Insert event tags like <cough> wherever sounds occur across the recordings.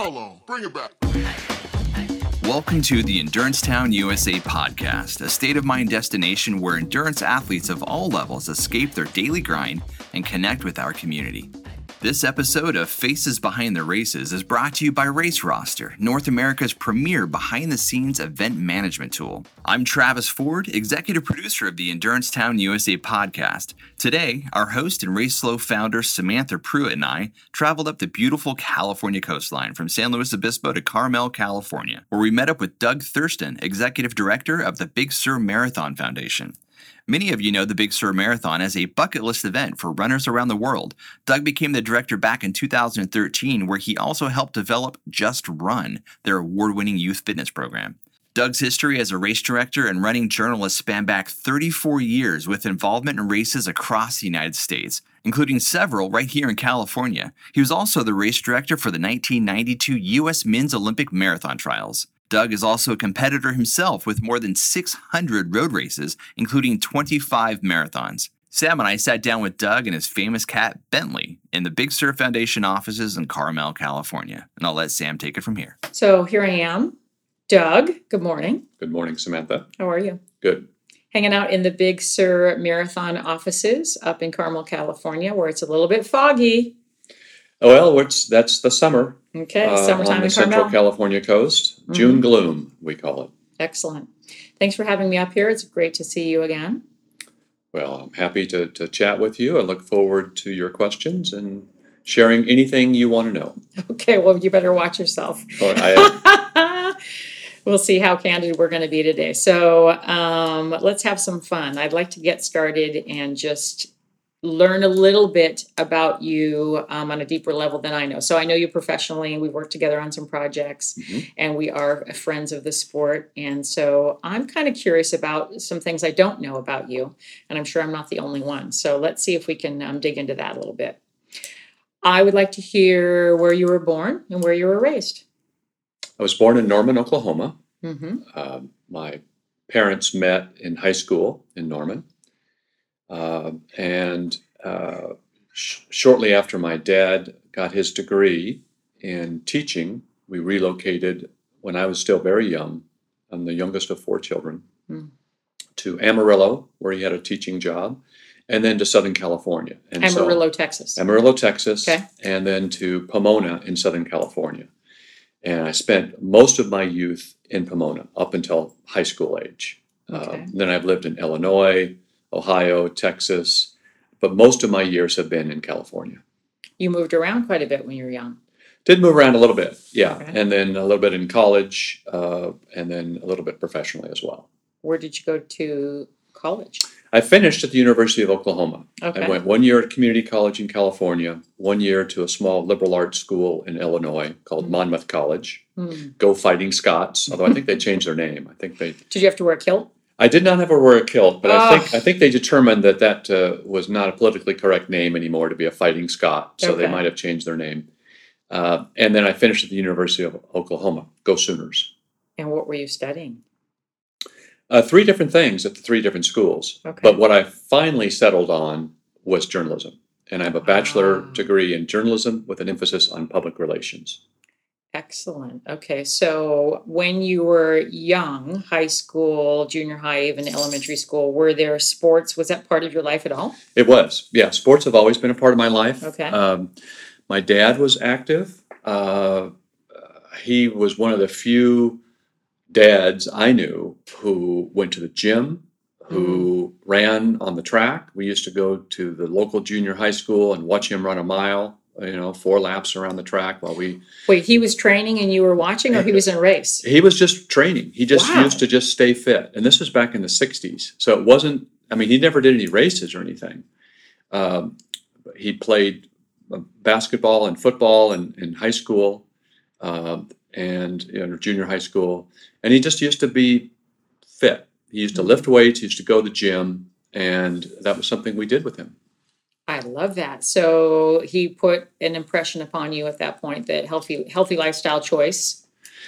Hold on, bring it back. Welcome to the Endurance Town USA podcast, a state of mind destination where endurance athletes of all levels escape their daily grind and connect with our community. This episode of Faces Behind the Races is brought to you by Race Roster, North America's premier behind the scenes event management tool. I'm Travis Ford, executive producer of the Endurance Town USA podcast. Today, our host and Race SLO founder Samantha Pruitt and I traveled up the beautiful California coastline from San Luis Obispo to Carmel, California, where we met up with Doug Thurston, executive director of the Big Sur Marathon Foundation. Many of you know the Big Sur Marathon as a bucket list event for runners around the world. Doug became the director back in 2013, where he also helped develop Just Run, their award winning youth fitness program. Doug's history as a race director and running journalist span back 34 years with involvement in races across the United States, including several right here in California. He was also the race director for the 1992 U.S. Men's Olympic Marathon Trials. Doug is also a competitor himself with more than 600 road races, including 25 marathons. Sam and I sat down with Doug and his famous cat, Bentley, in the Big Sur Foundation offices in Carmel, California. And I'll let Sam take it from here. So here I am. Doug, good morning. Good morning, Samantha. How are you? Good. Hanging out in the Big Sur Marathon offices up in Carmel, California, where it's a little bit foggy. Oh, well, it's, that's the summer. Okay, uh, summertime on the in Central Carmel. California coast. June gloom, we call it. Excellent. Thanks for having me up here. It's great to see you again. Well, I'm happy to, to chat with you. I look forward to your questions and sharing anything you want to know. <laughs> Okay, well, you better watch yourself. I, <laughs> we'll see how candid we're going to be today. So um, let's have some fun. I'd like to get started and just learn a little bit about you um, on a deeper level than I know. So I know you professionally, and we've worked together on some projects, Mhm. and we are friends of the sport. And so I'm kind of curious about some things I don't know about you, and I'm sure I'm not the only one. So let's see if we can um, dig into that a little bit. I would like to hear where you were born and where you were raised. I was born in Norman, Oklahoma. hmm Um, my parents met in high school in Norman. Uh, and uh, sh- shortly after my dad got his degree in teaching, we relocated when I was still very young. I'm the youngest of four children. Hmm. To Amarillo, where he had a teaching job, and then to Southern California. And so- Amarillo, Texas. Amarillo, Texas, Okay. and then to Pomona in Southern California. And I spent most of my youth in Pomona up until high school age. Okay. Uh, then I've lived in Illinois, Ohio, Texas, but most of my years have been in California. You moved around quite a bit when you were young. Did move around a little bit, yeah, Okay. and then a little bit in college, uh, and then a little bit professionally as well. Where did you go to college? I finished at the University of Oklahoma. Okay. I went one year at community college in California, one year to a small liberal arts school in Illinois called Mhm. Monmouth College. Hmm. Go Fighting Scots, although I think they changed their name. I think they. Did you have to wear a kilt? I did not wear a kilt, but I think I think they determined that that uh, was not a politically correct name anymore to be a Fighting Scot, so they might have changed their name. Uh, and then I finished at the University of Oklahoma. Go Sooners! And what were you studying? Uh, three different things at the three different schools. Okay. But what I finally settled on was journalism, and I have a bachelor Ah. degree in journalism with an emphasis on public relations. Excellent. Okay. So when you were young, high school, junior high, even elementary school, were there sports? Was that part of your life at all? It was, yeah. Sports have always been a part of my life. Okay. Um, my dad was active. Uh, he was one of the few dads I knew who went to the gym, who ran on the track. We used to go to the local junior high school and watch him run a mile, you know, four laps around the track while we. Wait, he was training and you were watching, or he was in a race? He was just training. He just Wow. used to just stay fit. And this was back in the 60s. So it wasn't, I mean, he never did any races or anything. Um, he played uh, basketball and football in, in high school um, and you know, junior high school. And he just used to be fit. He used to lift weights, he used to go to the gym. And that was something we did with him. I love that. So he put an impression upon you at that point that healthy healthy lifestyle choice,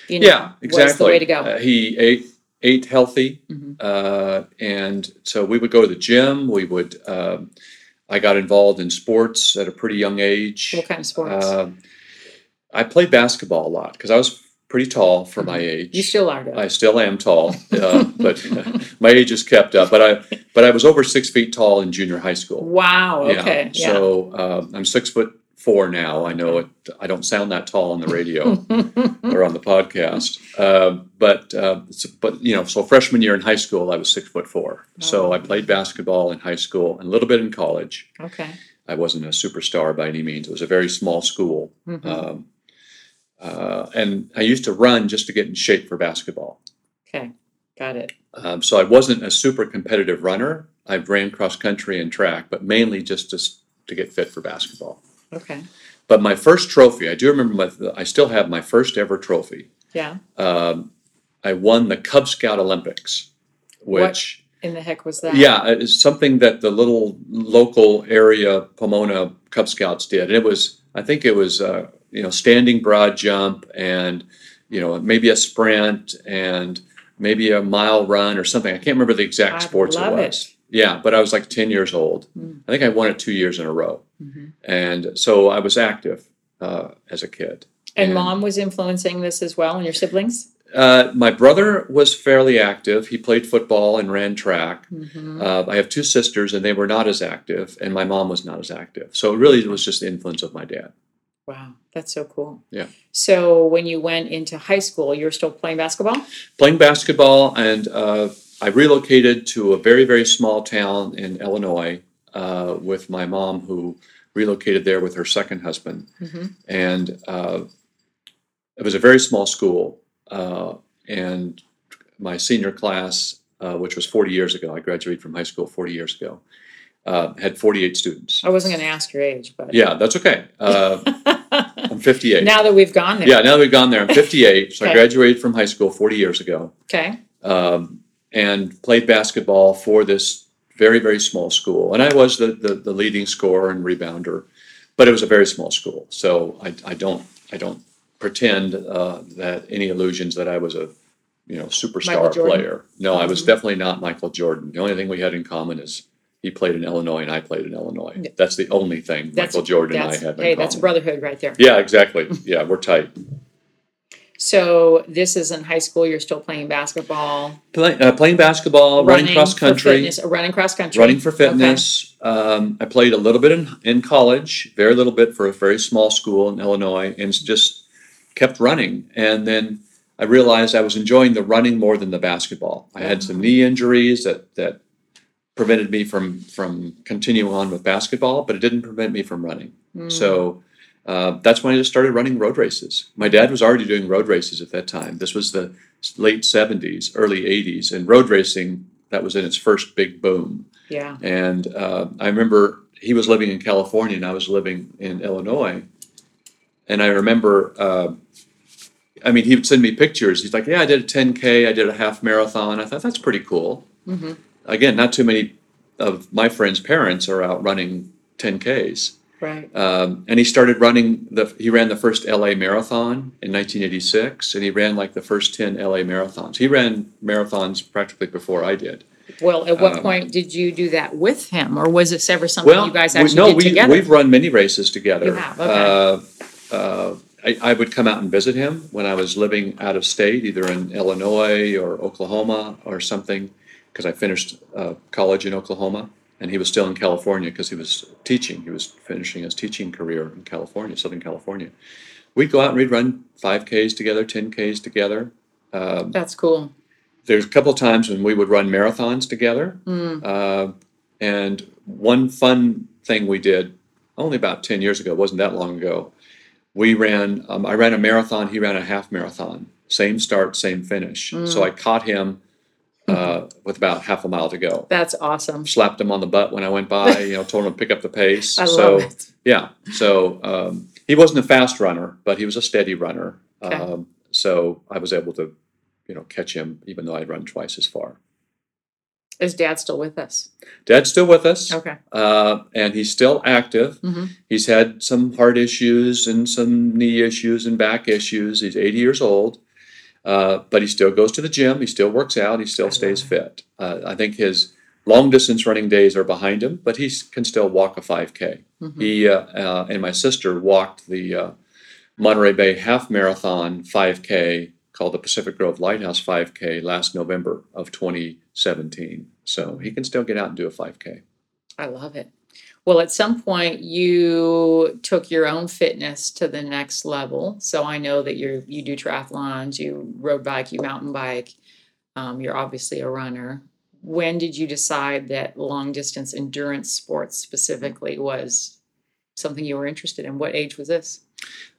you know, yeah, exactly. was the way to go. Uh, he ate ate healthy, Mhm. uh, and so we would go to the gym. We would. Um, I got involved in sports at a pretty young age. What kind of sports? Um, I played basketball a lot because I was pretty tall for my age. Mm-hmm. You still are, though. I still am tall, <laughs> uh, but <laughs> my age has kept up. But I, but I was over six feet tall in junior high school. Wow. Okay. Yeah. So uh, I'm six foot four now. I know it. I don't sound that tall on the radio <laughs> or on the podcast. Uh, but uh, but you know, so freshman year in high school, I was six foot four. So I played basketball in high school and a little bit in college. okay. I wasn't a superstar by any means. It was a very small school. Mhm. Um, uh, and I used to run just to get in shape for basketball. Okay. Got it. Um, so I wasn't a super competitive runner. I ran cross country and track, but mainly just to, to get fit for basketball. Okay. But my first trophy, I do remember my, I still have my first ever trophy. Yeah. Um, I won the Cub Scout Olympics, What? which, In the heck was that? yeah, it's something that the little local area Pomona Cub Scouts did. And it was, I think it was, uh, you know, standing broad jump and, you know, maybe a sprint and maybe a mile run or something. I can't remember the exact I sports love it it. Yeah, but I was like 10 years old. Mm. I think I won it two years in a row. Mhm. And so I was active uh, as a kid. And And- mom was influencing this as well, and your siblings. Uh, my brother was fairly active. He played football and ran track. Mm-hmm. Uh, I have two sisters, and they were not as active, and my mom was not as active. So it really was just the influence of my dad. Wow, that's so cool. Yeah. So when you went into high school, you were still playing basketball. Playing basketball, and uh, I relocated to a very, very small town in Illinois uh, with my mom, who relocated there with her second husband. Mm-hmm. and uh, it was a very small school. Uh, and my senior class, uh, which was 40 years ago, I graduated from high school 40 years ago, uh, had 48 students. I wasn't going to ask your age, but Yeah, that's okay. Uh, <laughs> I'm 58. now that we've gone there. yeah, now that we've gone there, I'm <laughs> 58. So I graduated from high school 40 years ago Okay. um, and played basketball for this very, very small school. And I was the, the, the leading scorer and rebounder, but it was a very small school. So I, I don't I don't pretend uh, that any illusions that I was a you know superstar player. No, I was Mhm. definitely not Michael Jordan. The only thing we had in common is he played in Illinois and I played in Illinois. Yeah. That's the only thing That's- Michael Jordan and I have in hey, common. that's brotherhood right there. yeah, exactly. <laughs> Yeah, we're tight. So this is in high school. You're still playing basketball, Play, uh, playing basketball, running, cross for country. fitness, uh, running cross country, running for Okay. fitness. Um, I played a little bit in, in college, very little bit for a very small school in Illinois, and just kept running. And then I realized I was enjoying the running more than the basketball. I had some knee injuries that that prevented me from from continuing on with basketball, but it didn't prevent me from running. Mm. So uh, that's when I just started running road races. My dad was already doing road races at that time. This was the late 70s, early 80s, and road racing that was in its first big boom. yeah, And uh, I remember he was living in California and I was living in Illinois. And I remember, uh, I mean, he would send me pictures. He's like, Yeah, I did a 10K, I did a half marathon. I thought that's pretty cool. Mhm. Again, not too many of my friends' parents are out running 10Ks. right. Um, and he started running the, he ran the first LA marathon in 1986 and he ran like the first 10 LA marathons. He ran marathons practically before I did. Well, at what um, point did you do that with him, or was it ever something Well, you guys we- actually no, did we, together? we've run many races together. You have, okay. Uh, uh, I, I would come out and visit him when I was living out of state, either in Illinois or Oklahoma or something, because I finished uh, college in Oklahoma, and he was still in California because he was teaching. He was finishing his teaching career in California, Southern California. We'd go out and we'd run 5Ks together, 10Ks together. Um, That's cool. there's a couple of times when we would run marathons together. Mm. Uh, and one fun thing we did only about 10 years ago, it wasn't that long ago. We ran, um, I ran a marathon, he ran a half marathon, same start, same finish. Mm. So I caught him uh, with about half a mile to go. That's awesome. Slapped him on the butt when I went by, you know, told him to pick up the pace. I so, love it. yeah. So um, he wasn't a fast runner, but he was a steady runner. Okay. Um, so I was able to, you know, catch him even though I'd run twice as far. Is Dad still with us? Dad's still with us, Okay. uh, and he's still active. Mhm. He's had some heart issues and some knee issues and back issues. He's 80 years old, uh, but he still goes to the gym. He still works out. He still stays fit. Uh, I think his long distance running days are behind him, but he can still walk a 5K. Mhm. He uh, uh, and my sister walked the uh, Monterey Bay Half Marathon 5K called the Pacific Grove Lighthouse 5K last November of 2017. So he can still get out and do a 5K. I love it. Well, at some point you took your own fitness to the next level. So I know that you you do triathlons, you road bike, you mountain bike. Um, you're obviously a runner. When did you decide that long distance endurance sports specifically was something you were interested in? What age was this?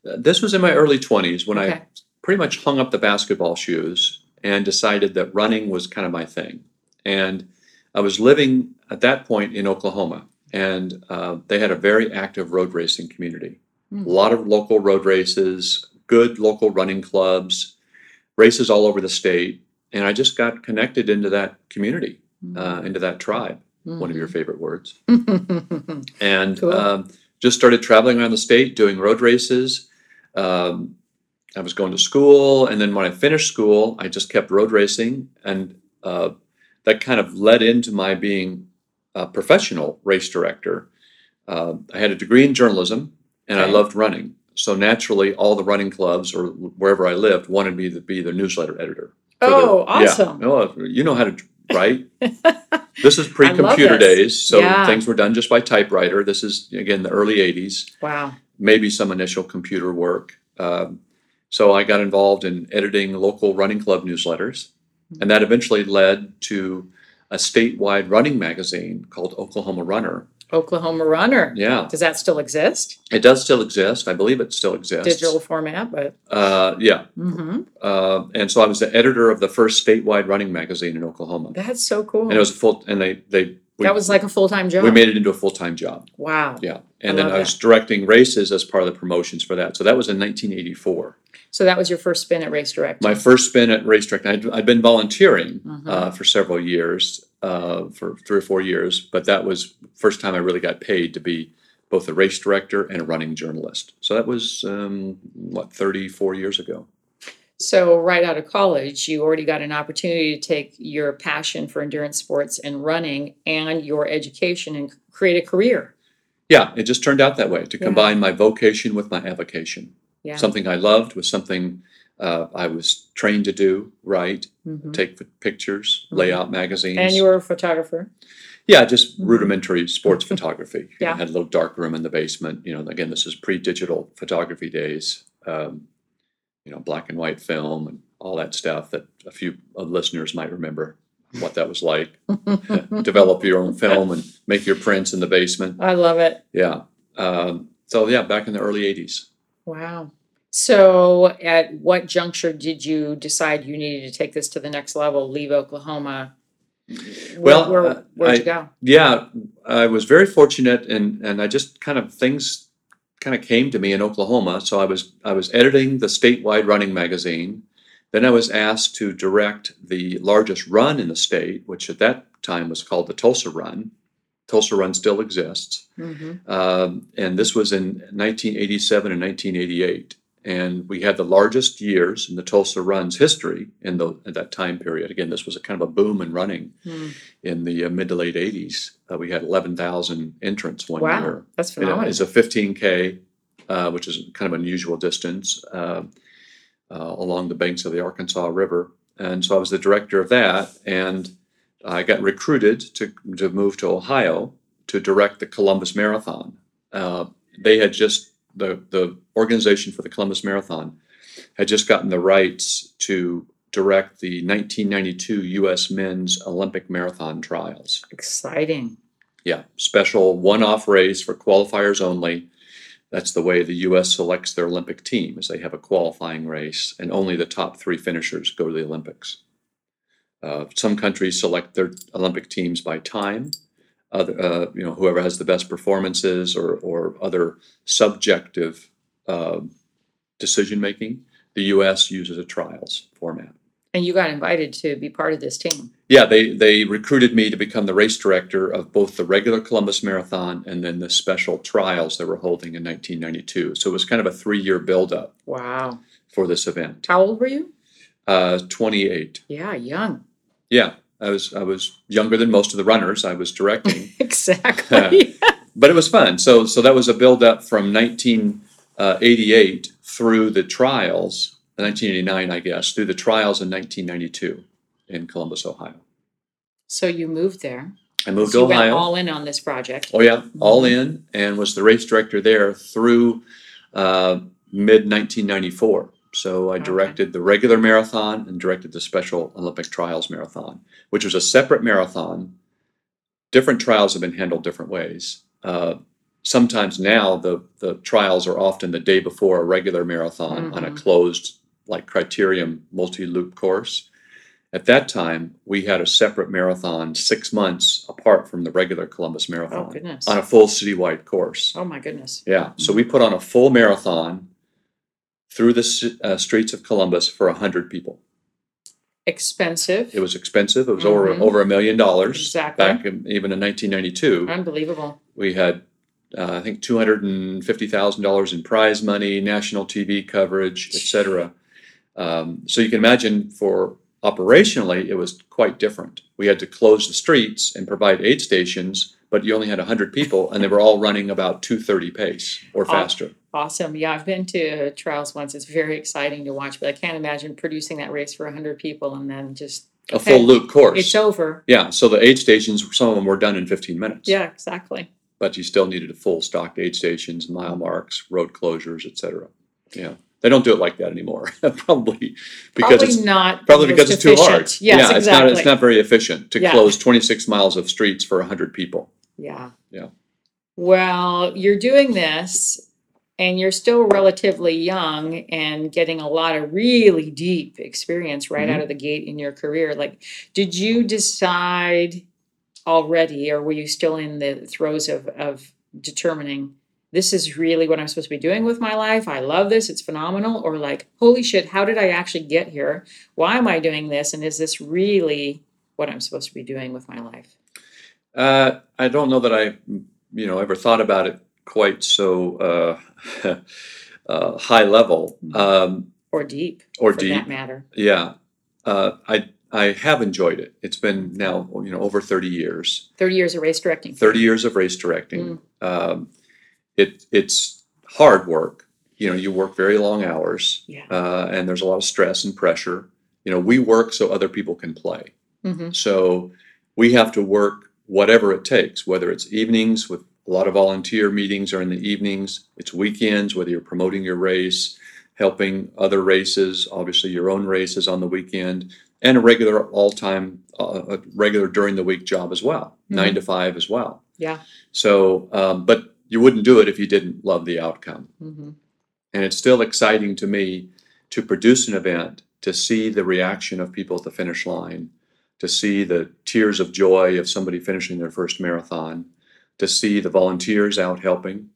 Uh, This was in my early 20s when I pretty much hung up the basketball shoes and decided that running was kind of my thing. And I was living at that point in Oklahoma, and uh, they had a very active road racing community. Hmm. A lot of local road races, good local running clubs, races all over the state. And I just got connected into that community, uh, into that tribe, one of your favorite words <laughs> and Cool. um, just started traveling around the state doing road races. Um, I was going to school, and then when I finished school, I just kept road racing, and uh, that kind of led into my being a professional race director. Uh, I had a degree in journalism, and I loved running. So naturally, all the running clubs or wherever I lived wanted me to be their newsletter editor. their- Oh, yeah. awesome. Oh, you know how to write. <laughs> This is pre-computer this. days, so Yeah. things were done just by typewriter. This is again the early '80s, Wow. maybe some initial computer work. Um, so I got involved in editing local running club newsletters, and that eventually led to a statewide running magazine called Oklahoma Runner. Oklahoma Runner. Yeah, Does that still exist? it does still exist. I believe it still exists. Digital format, but Uh, yeah, hmm uh, and so I was the editor of the first statewide running magazine in Oklahoma, that's so cool. and it was a full. And they they we, that was like a full time job. we made it into a full time job. wow. Yeah, I and then I was directing races as part of the promotions for that. So that was in 1984. So that was your first spin at race directing. My first spin at race directing. I'd, I'd been volunteering Mhm. uh, for several years, uh, for three or four years, but that was first time I really got paid to be both a race director and a running journalist. So that was um, what 34 years ago. So right out of college, you already got an opportunity to take your passion for endurance sports and running and your education and create a career. Yeah, it just turned out that way to Yeah. combine my vocation with my avocation. Yeah. Something I loved was something uh, I was trained to do. Right, Mhm. take pictures, lay Mhm. out magazines. And you were a photographer. Yeah, just Mhm. rudimentary sports photography. You <laughs> know, Yeah. had a little dark room in the basement. You know, again, this is pre-digital photography days. Um, you know, black and white film and all that stuff that a few listeners might remember what that was like. <laughs> Develop your own film and make your prints in the basement. I love it. Yeah. Um, so yeah, back in the early '80s. Wow. So at what juncture did you decide you needed to take this to the next level, leave Oklahoma? Where- Well, where, uh, where'd I- you go? Yeah, I was very fortunate, and and I just kind of things kind of came to me in Oklahoma. So I was I was editing the statewide running magazine. Then I was asked to direct the largest run in the state, which at that time was called the Tulsa Run. Tulsa Run still exists, Mhm. um, and this was in 1987 and 1988. And we had the largest years in the Tulsa Run's history in, the, in that time period. Again, this was a kind of a boom in running Hmm. in the uh, mid to late 80s. Uh, we had 11,000 entrants one Wow, year. that's phenomenal. it's a 15K, uh, which is kind of unusual distance uh, uh, along the banks of the Arkansas River. And so I was the director of that. And I got recruited to, to move to Ohio to direct the Columbus Marathon. Uh, they had just, the, the organization for the Columbus Marathon had just gotten the rights to direct the 1992 U.S. Men's Olympic Marathon trials. Exciting. Yeah, special one-off race for qualifiers only. That's the way the U.S. selects their Olympic team, is they have a qualifying race, and only the top three finishers go to the Olympics. Uh, some countries select their Olympic teams by time. Other, uh, you know, whoever has the best performances or or other subjective uh, decision making. The U.S. uses a trials format. And you got invited to be part of this team. Yeah, they they recruited me to become the race director of both the regular Columbus Marathon and then the special trials they were holding in 1992. So it was kind of a three-year buildup Wow. for this event. How old were you? Uh, 28. Yeah, young. Yeah, I was I was younger than most of the runners I was directing, <laughs> exactly. <laughs> but it was fun. So so that was a build up from 1988 through the trials, 1989, I guess, through the trials in 1992 in Columbus, Ohio. So you moved there. I moved So to you went Ohio. all in on this project. Oh yeah, all in, and was the race director there through uh, mid 1994. So I Okay. directed the regular marathon and directed the Special Olympic Trials marathon, which was a separate marathon. Different trials have been handled different ways. Uh, sometimes now the the trials are often the day before a regular marathon on a Mhm. closed like criterium multi-loop course. At that time, we had a separate marathon six months apart from the regular Columbus Oh, Marathon goodness. on a full citywide course. Oh, my goodness. Yeah, so we put on a full marathon through the uh, streets of Columbus for a hundred people. Expensive. It was expensive. It was over Mhm. over a million dollars Exactly. back in, even in 1992. Unbelievable. We had, uh, I think, two hundred and fifty thousand dollars in prize money, national TV coverage, etc. Um, so you can imagine for operationally, it was quite different. We had to close the streets and provide aid stations, but you only had hundred people, and they were all running about two thirty pace or faster. Awesome. Yeah, I've been to trials once. It's very exciting to watch, but I can't imagine producing that race for 100 people and then just, A full loop course. it's over. yeah, so the aid stations, some of them were done in fifteen minutes. Yeah, exactly. but you still needed a full stocked aid stations, mile marks, road closures, etc. Yeah, they don't do it like that anymore. <laughs> probably because Probably it's not. probably because it's too hard. Yes, yeah, it's not exactly. it's not very efficient to Yeah. close 26 miles of streets for 100 people. Yeah. Yeah. Well, you're doing this and you're still relatively young and getting a lot of really deep experience right Mm-hmm. out of the gate in your career. Like, did you decide already, or were you still in the throes of, of determining this is really what I'm supposed to be doing with my life? I love this, it's phenomenal. Or like, holy shit, how did I actually get here? Why am I doing this? And is this really what I'm supposed to be doing with my life? Uh, I don't know that I, you know, ever thought about it quite so uh, <laughs> uh, high level um, Or deep, or for deep. that matter. Yeah, uh, I I have enjoyed it. It's been now you know over 30 years. 30 years of race directing. 30 years of race directing. Um, it it's hard work. You know, you work very long hours, Yeah. uh, and there's a lot of stress and pressure. You know, we work so other people can play. hmm So we have to work whatever it takes, whether it's evenings with a lot of volunteer meetings are in the evenings, it's weekends, whether you're promoting your race, helping other races, obviously your own races on the weekend, and a regular all time, uh, a regular during the week job as well, nine to five as well. Yeah. So, um, but you wouldn't do it if you didn't love the outcome. hmm And it's still exciting to me to produce an event, to see the reaction of people at the finish line, to see the tears of joy of somebody finishing their first marathon, to see the volunteers out helping,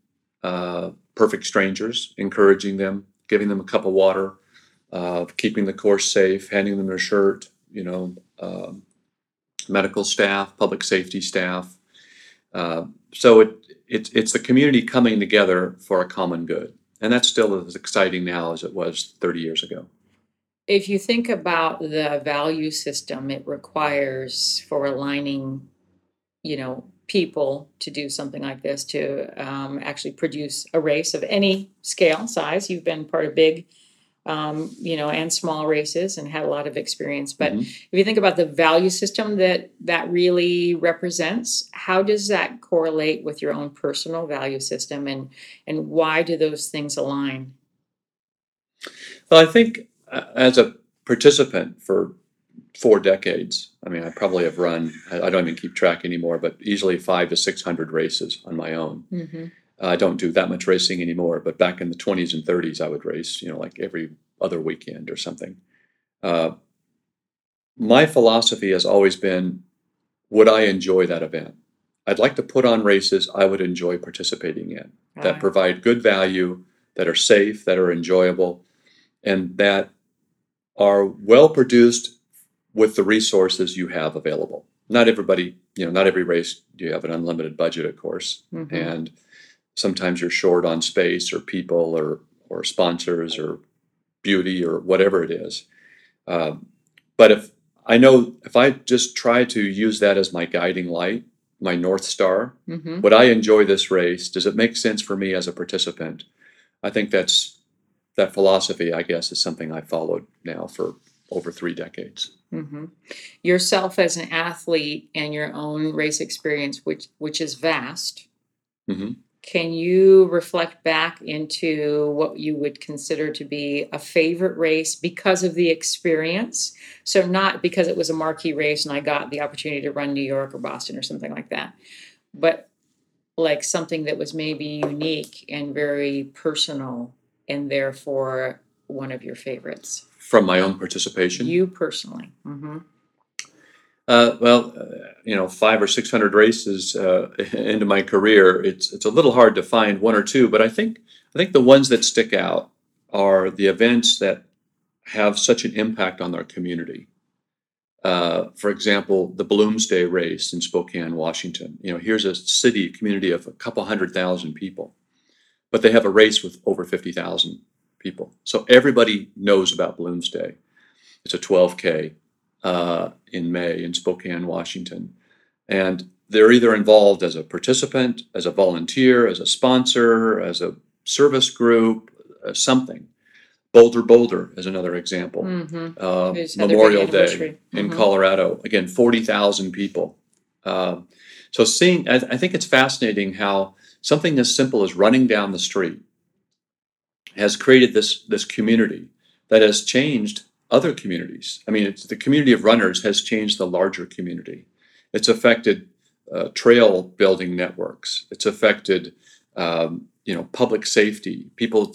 uh, perfect strangers, encouraging them, giving them a cup of water, uh, keeping the course safe, handing them their shirt, you know, um, medical staff, public safety staff. Uh, so it, it, it's the community coming together for a common good. And that's still as exciting now as it was 30 years ago. If you think about the value system it requires for aligning, you know, people to do something like this, to um, actually produce a race of any scale, size, you've been part of big, um, you know, and small races and had a lot of experience. But Mhm. if you think about the value system that that really represents, how does that correlate with your own personal value system, and and why do those things align? Well, I think uh, as a participant for four decades, I mean, I probably have run, I don't even keep track anymore, but easily five to 600 races on my own. Mm-hmm. I don't do that much racing anymore, but back in the 20s and 30s, I would race, you know, like every other weekend or something. Uh, my philosophy has always been would I enjoy that event? I'd like to put on races I would enjoy participating in that provide good value, that are safe, that are enjoyable, and that are well produced with the resources you have available. Not everybody, you know, not every race do you have an unlimited budget, of course Mhm. and sometimes you're short on space or people or or sponsors or beauty or whatever it is. Um, but if I know if I just try to use that as my guiding light, my north star, Mhm. would I enjoy this race? Does it make sense for me as a participant? I think that's that philosophy. I guess is something I followed now for over three decades. hmm Yourself as an athlete and your own race experience, which which is vast. Mhm. Can you reflect back into what you would consider to be a favorite race because of the experience? So not because it was a marquee race and I got the opportunity to run New York or Boston or something like that, but like something that was maybe unique and very personal and therefore one of your favorites. From my own participation, You personally. hmm Uh, well, uh, you know, five or six hundred races uh, <laughs> into my career, it's it's a little hard to find one or two, but I think I think the ones that stick out are the events that have such an impact on their community. Uh, for example, the Bloomsday race in Spokane, Washington. You know, here's a city community of a couple hundred thousand people, but they have a race with over fifty thousand people. So everybody knows about Bloomsday. It's a 12K uh, in May in Spokane, Washington. And they're either involved as a participant, as a volunteer, as a sponsor, as a service group, uh, something. Bolder Boulder is another example. hmm Uh, Who's had their big Memorial Day in Mhm. Colorado, again, 40,000 people. Uh, so seeing, I, I think it's fascinating how something as simple as running down the street has created this this community that has changed other communities. I mean, it's, the community of runners has changed the larger community. It's affected uh, trail building networks. It's affected, um, you know, public safety. People,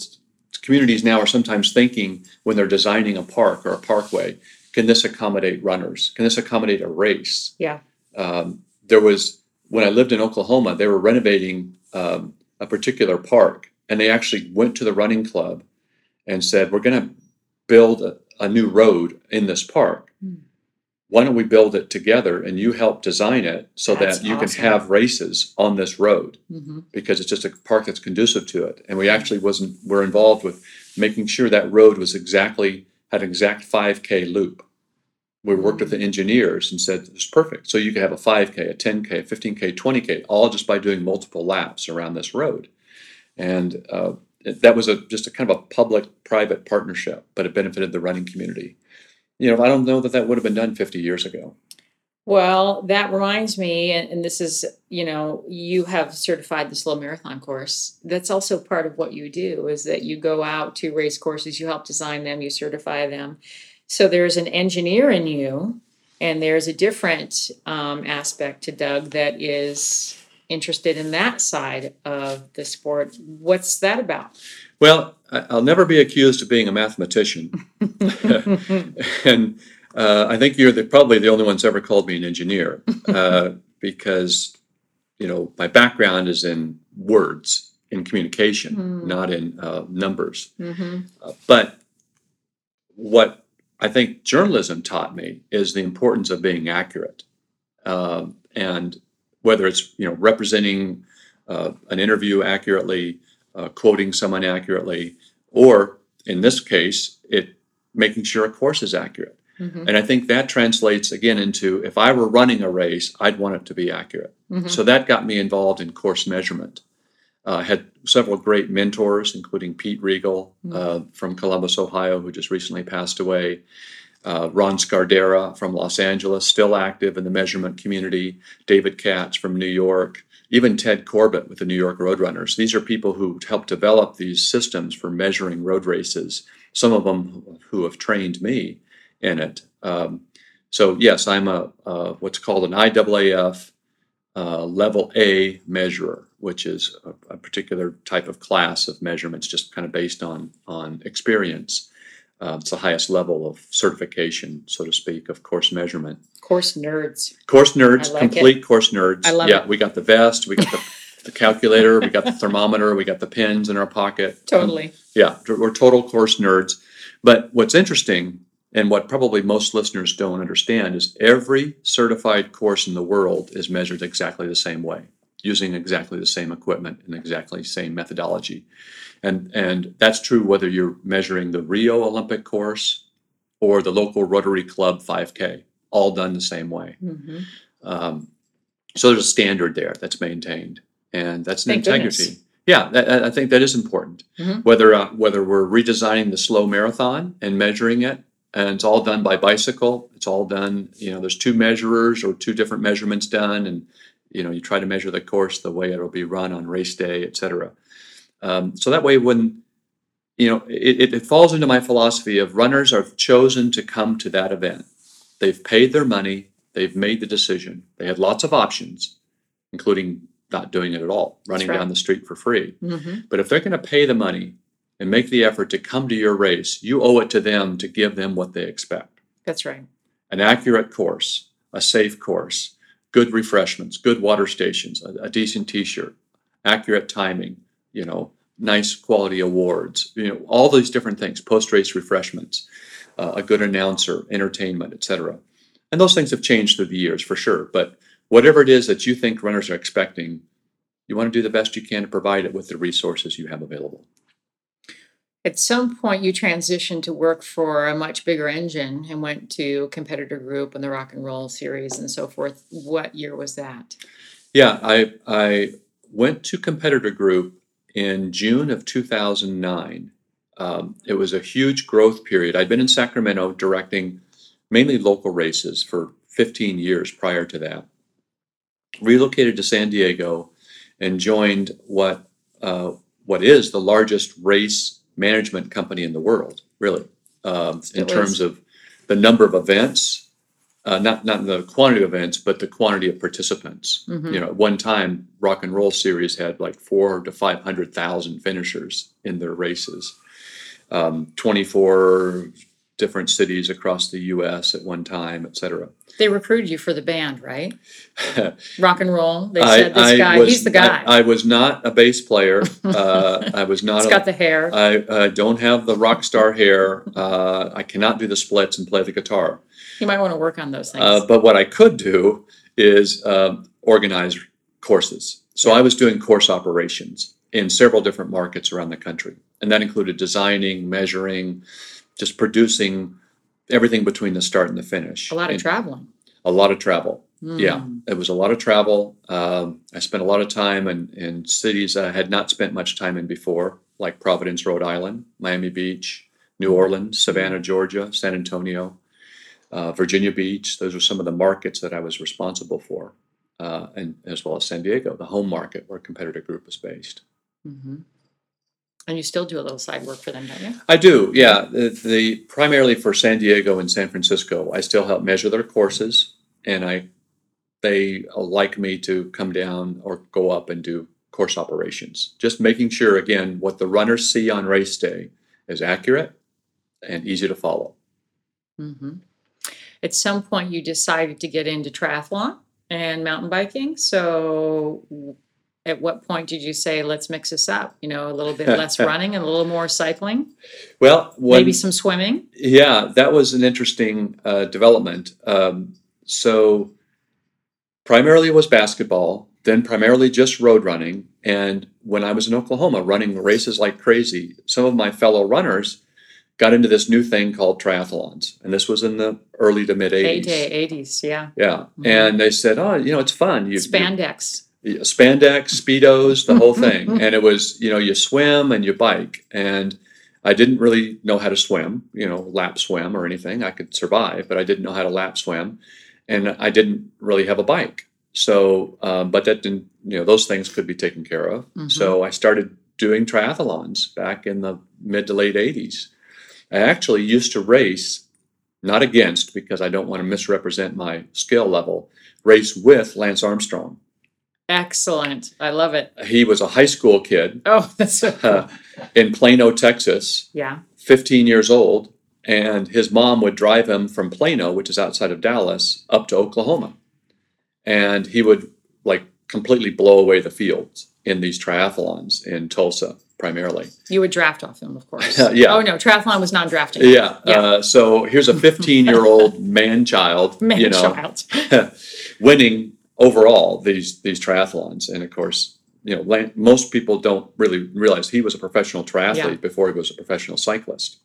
communities now are sometimes thinking when they're designing a park or a parkway, can this accommodate runners? Can this accommodate a race? Yeah. Um, there was when I lived in Oklahoma, they were renovating um, a particular park, and they actually went to the running club and said, "We're going to build a, a new road in this park. Hmm. Why don't we build it together and you help design it so That's that you awesome. can have races on this road hmm because it's just a park that's conducive to it. And we actually wasn't were involved with making sure that road was exactly had an exact 5K loop. We worked with the engineers and said it's perfect. So you could have a 5K, a 10K, a 15K, 20K, all just by doing multiple laps around this road. And uh, that was a just a kind of a public-private partnership, but it benefited the running community. You know, I don't know that that would have been done 50 years ago. Well, that reminds me, and, and this is, you know, you have certified the SLO marathon course. That's also part of what you do is that you go out to race courses, you help design them, you certify them. So there's an engineer in you, and there's a different um, aspect to Doug that is interested in that side of the sport. What's that about? Well, I'll never be accused of being a mathematician. <laughs> and uh, I think you're the, probably the only one's ever called me an engineer uh, <laughs> because, you know, my background is in words, in communication, Hmm. not in uh, numbers. hmm Uh, but what I think journalism taught me is the importance of being accurate, Um and whether it's you know representing uh, an interview accurately, uh, quoting someone accurately, or in this case, it making sure a course is accurate. hmm And I think that translates again into if I were running a race, I'd want it to be accurate. hmm So that got me involved in course measurement. Uh, I had several great mentors, including Pete Riegel uh, from Columbus, Ohio, who just recently passed away. Uh, Ron Scardera from Los Angeles, still active in the measurement community. David Katz from New York. Even Ted Corbitt with the New York Roadrunners. These are people who helped develop these systems for measuring road races. Some of them who have trained me in it. Um, so yes, I'm a, what's called an IAAF uh, level A measurer, which is a, a particular type of class of measurements, just kind of based on on experience. Uh, it's the highest level of certification, so to speak, of course measurement. Course nerds. Course nerds, I like it. complete course nerds. I love yeah, it. we got the vest, we got the, the calculator, we got the thermometer, we got the pins in our pocket. Totally. Yeah, we're total course nerds. But what's interesting, and what probably most listeners don't understand, is every certified course in the world is measured exactly the same way, using exactly the same equipment and exactly the same methodology. And, and that's true whether you're measuring the Rio Olympic course or the local Rotary Club 5K, all done the same way. hmm Um, so there's a standard there that's maintained, and that's an Thank integrity. goodness. Yeah, that, I think that is important. Mhm. Whether uh, whether we're redesigning the SLO marathon and measuring it, and it's all done by bicycle. It's all done. You know, there's two measurers or two different measurements done, and you know, you try to measure the course the way it'll be run on race day, et cetera. Um, so that way, when you know, it, it, falls into my philosophy of runners are chosen to come to that event. They've paid their money. They've made the decision. They had lots of options, including not doing it at all, running right. down the street for free. hmm But if they're going to pay the money and make the effort to come to your race, you owe it to them to give them what they expect That's right. an accurate course, a safe course, good refreshments, good water stations, a, a decent t shirt, accurate timing, you know, nice quality awards, you know, all these different things, post race refreshments, uh, a good announcer, entertainment, etc. And those things have changed through the years for sure. But whatever it is that you think runners are expecting, you want to do the best you can to provide it with the resources you have available. At some point, you transitioned to work for a much bigger engine and went to competitor group and the rock and roll series and so forth. What year was that? Yeah, I I went to competitor group in June of 2009. Um, it was a huge growth period. I'd been in Sacramento directing mainly local races for 15 years prior to that. Relocated to San Diego and joined what uh, what is the largest race management company in the world, really, um, in terms of the number of events, uh, not not the quantity of events, but the quantity of participants. Mhm. You know, at one time, Rock and Roll Series had like four to five hundred thousand finishers in their races. Um, Twenty four different cities across the U.S. at one time, et cetera. They recruited you for the band, right? <laughs> Rock and roll. They I- said this I guy, was- he's the guy. I, I was not a bass player. <laughs> Uh, I was not. He's a, got the hair. I uh, don't have the rock star hair. Uh, I cannot do the splits and play the guitar. you might want to work on those things. Uh, but what I could do is um, organize courses. So I was doing course operations in several different markets around the country. And that included designing, measuring, just producing everything between the start and the finish. a lot of And traveling. A lot of travel. Yeah, Mm. it was a lot of travel. Um, I spent a lot of time in, in cities I had not spent much time in before, like Providence, Rhode Island, Miami Beach, New Orleans, Savannah, Georgia, San Antonio, uh, Virginia Beach. Those were some of the markets that I was responsible for, uh, and as well as San Diego, the home market where Competitor Group is based. hmm And you still do a little side work for them, don't you? I do, yeah. The, the primarily for San Diego and San Francisco, I still help measure their courses, and I they like me to come down or go up and do course operations. Just making sure again what the runners see on race day is accurate and easy to follow. hmm At some point, you decided to get into triathlon and mountain biking. So, at what point did you say, let's mix this up? You know, a little bit <laughs> less running and a little more cycling, Well, when, maybe some swimming. Yeah, that was an interesting uh, development. Um, so, primarily it was basketball, then primarily just road running. And when I was in Oklahoma running races like crazy, some of my fellow runners got into this new thing called triathlons. And this was in the early to mid 80s. 80s, yeah. Yeah. Mhm. And they said, oh, you know, it's fun. You, you- Spandex. Spandex, speedos, the whole thing. <laughs> and it was, you know, you swim and you bike. And I didn't really know how to swim, you know, lap swim or anything. I could survive, but I didn't know how to lap swim, and I didn't really have a bike. So, um, but that didn't, you know, those things could be taken care of. Mhm. So I started doing triathlons back in the mid to late '80s. I actually used to race, not against, because I don't want to misrepresent my skill level. Race with Lance Armstrong Excellent. I love it. he was a high school kid Oh, <laughs> that's so cool. uh, <laughs> in Plano, Texas, Yeah. 15 years old, and his mom would drive him from Plano, which is outside of Dallas, up to Oklahoma. And he would like completely blow away the fields in these triathlons in Tulsa, primarily. You would draft off him, of course. <laughs> Yeah. Oh, no. Triathlon was non drafting. Yeah. Yeah. Uh, so here's a 15 year old man child, Man you know, child. winning overall these these triathlons. And of course, you know, Lan- most people don't really realize he was a professional triathlete Yeah. before he was a professional cyclist.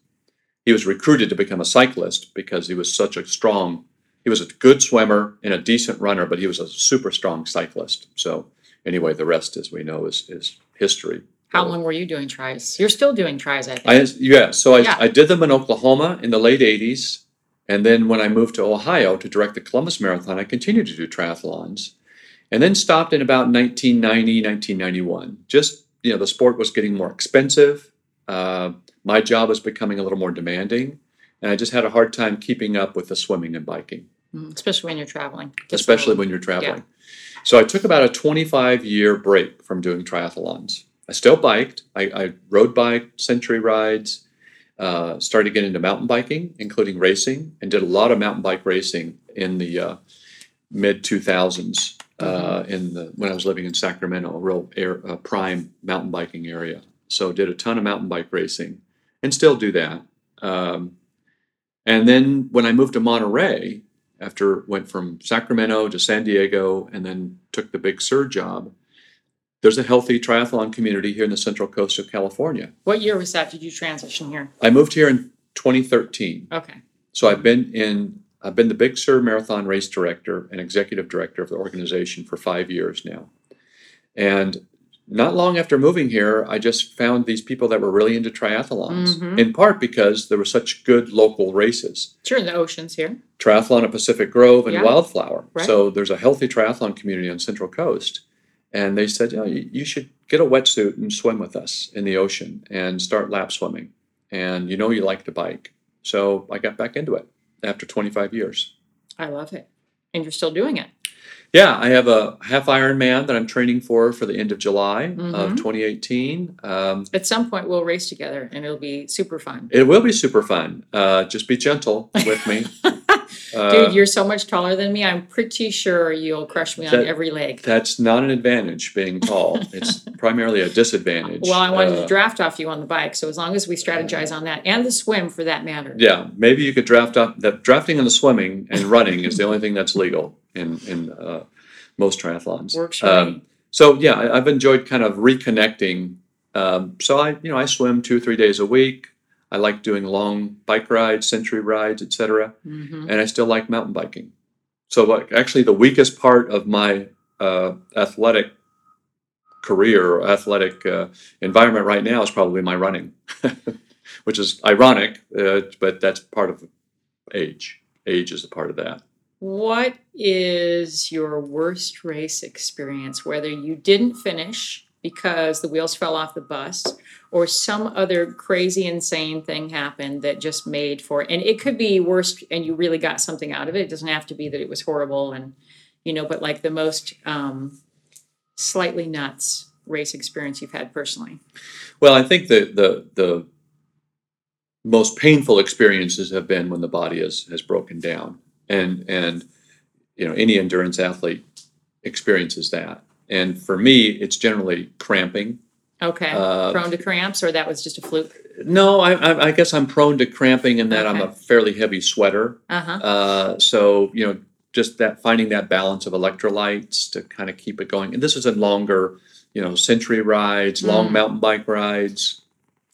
He was recruited to become a cyclist because he was such a strong. He was a good swimmer and a decent runner, but he was a super strong cyclist. So anyway, the rest, as we know, is is history. How long were you doing tries? You're still doing tries, I think. I yeah, so I, Yeah. I did them in Oklahoma in the late '80s, and then when I moved to Ohio to direct the Columbus Marathon, I continued to do triathlons, and then stopped in about 1990, 1991. Just you know, the sport was getting more expensive. Uh, my job was becoming a little more demanding, and I just had a hard time keeping up with the swimming and biking Mm, Especially when you're traveling. Especially when you're traveling. So I took about a 25 year break from doing triathlons. I still biked. I, I road biked, century rides, uh, started getting into mountain biking, including racing, and did a lot of mountain bike racing in the uh, mid 2000s. Uh, in the when I was living in Sacramento, a real air, uh, prime mountain biking area. So did a ton of mountain bike racing, and still do that. Um, and then when I moved to Monterey, after went from Sacramento to San Diego and then took the Big Sur job. There's a healthy triathlon community here in the central coast of California. What year was that? Did you transition here? I moved here in 2013. Okay. So I've been in I've been the Big Sur Marathon race director and executive director of the organization for 5 years now. And not long after moving here, I just found these people that were really into triathlons, Mhm. in part because there were such good local races. Sure, in the oceans here. triathlon at Pacific Grove and Yeah. Wildflower. Right. So there's a healthy triathlon community on Central Coast. And they said, you, know, you, you should get a wetsuit and swim with us in the ocean and start lap swimming. And you know you like to bike. So I got back into it after 25 years. I love it. And you're still doing it. Yeah, I have a half Ironman that I'm training for for the end of July of Mhm. 2018. Um, At some point, we'll race together and it'll be super fun. it will be super fun. Uh, just be gentle with me. <laughs> Uh, Dude, you're so much taller than me. I'm pretty sure you'll crush me on every leg. That's not an advantage being tall. It's <laughs> primarily a disadvantage. Well, I wanted Uh, to draft off you on the bike, so as long as we strategize on that and the swim for that matter. Yeah, maybe you could draft up that drafting and the swimming and running is the only thing that's legal in in uh, most triathlons. Works for Um, so yeah, I, I've enjoyed kind of reconnecting. Um, so I you know I swim two three days a week. I like doing long bike rides, century rides, etc. hmm And I still like mountain biking. So like actually the weakest part of my uh, athletic career or athletic uh, environment right now is probably my running, <laughs> which is ironic, uh, but that's part of age. Age is a part of that. What is your worst race experience? Whether you didn't finish because the wheels fell off the bus or some other crazy, insane thing happened that just made for and it could be worse and you really got something out of it. It doesn't have to be that it was horrible and you know, but like the most um, slightly nuts race experience you've had personally. Well, I think the the the most painful experiences have been when the body has has broken down, and and you know any endurance athlete experiences that. And for me, it's generally cramping. Okay. Uh, Prone to cramps or that was just a fluke? No, I, I, I guess I'm prone to cramping in that I'm a fairly heavy sweater. Uh-huh. Uh, so you know, just that finding that balance of electrolytes to kind of keep it going. And this is in longer, you know, century rides, long Mm. mountain bike rides.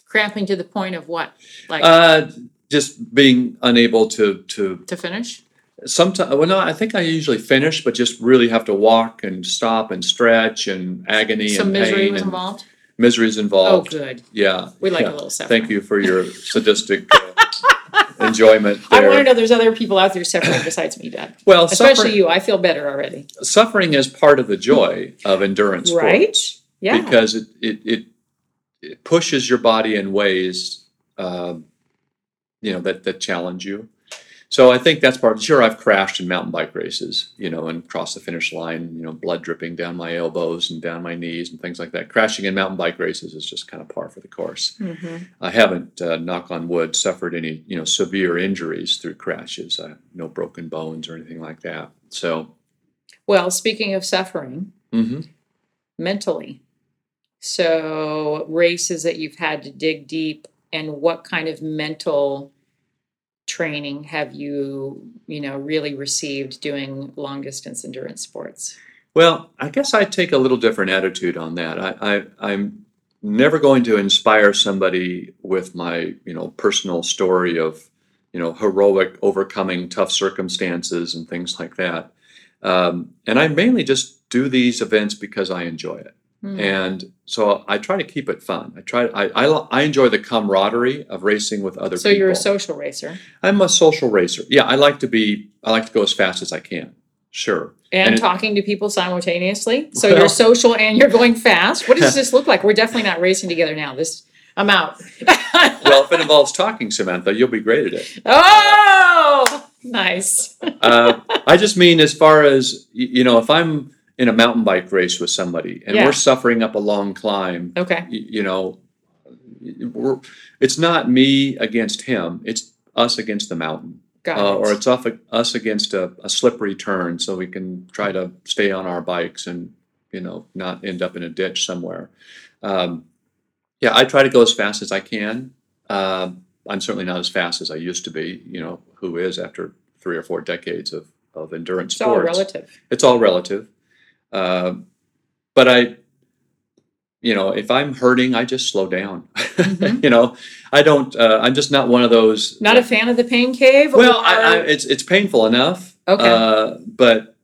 Cramping to the point of what? Like Uh, just being unable to to to finish? Sometimes. Well, no, I think I usually finish, but just really have to walk and stop and stretch and agony Some and misery pain was involved? misery's Oh, involved. good. Yeah, We like yeah. a little suffering. Thank you for your sadistic uh, <laughs> enjoyment I want to know there's other people out there suffering besides me, Dad. well, Especially you. I feel better already. suffering is part of the joy of endurance Right? sports Yeah. because it, it it it pushes your body in ways um, you know that that challenge you. So I think that's part. Sure, I've crashed in mountain bike races, you know, and crossed the finish line, you know, blood dripping down my elbows and down my knees and things like that. Crashing in mountain bike races is just kind of par for the course. Mhm. I haven't, uh, knock on wood, suffered any, you know, severe injuries through crashes. I, no broken bones or anything like that. So, Well, speaking of suffering mhm. mentally, so races that you've had to dig deep, and what kind of mental training have you, you know, really received doing long distance endurance sports? Well, I guess I take a little different attitude on that. I, I, I'm never going to inspire somebody with my, you know, personal story of, you know, heroic overcoming tough circumstances and things like that. Um, and I mainly just do these events because I enjoy it. Hmm. and so I try to keep it fun. I try. I I, I enjoy the camaraderie of racing with other people. So people. you're a social racer I'm a social racer. Yeah, I like to be. I like to go as fast as I can. Sure. and, And it- talking to people simultaneously. So Well- you're social and you're going fast. What does <laughs> this look like? We're definitely not racing together now. This I'm out. <laughs> Well, if it involves talking, Samantha, you'll be great at it. oh, nice. Uh, I just mean as far as you know, if I'm in a mountain bike race with somebody and Yeah. we're suffering up a long climb, Okay. you know, we're, it's not me against him. It's us against the mountain. Got uh, it. or it's off us against a, a slippery turn, so we can try to stay on our bikes and you know not end up in a ditch somewhere. Um, yeah, I try to go as fast as I can. Um I'm certainly not as fast as I used to be. You know, who is after three or four decades of of endurance it's all sports? relative. It's all relative. Um but I, you know, if I'm hurting, I just slow down. Mhm. <laughs> you know, I don't. Uh, I'm just not one of those. Not a fan of the pain cave? Well, I, I, it's it's painful enough. Okay. Uh, but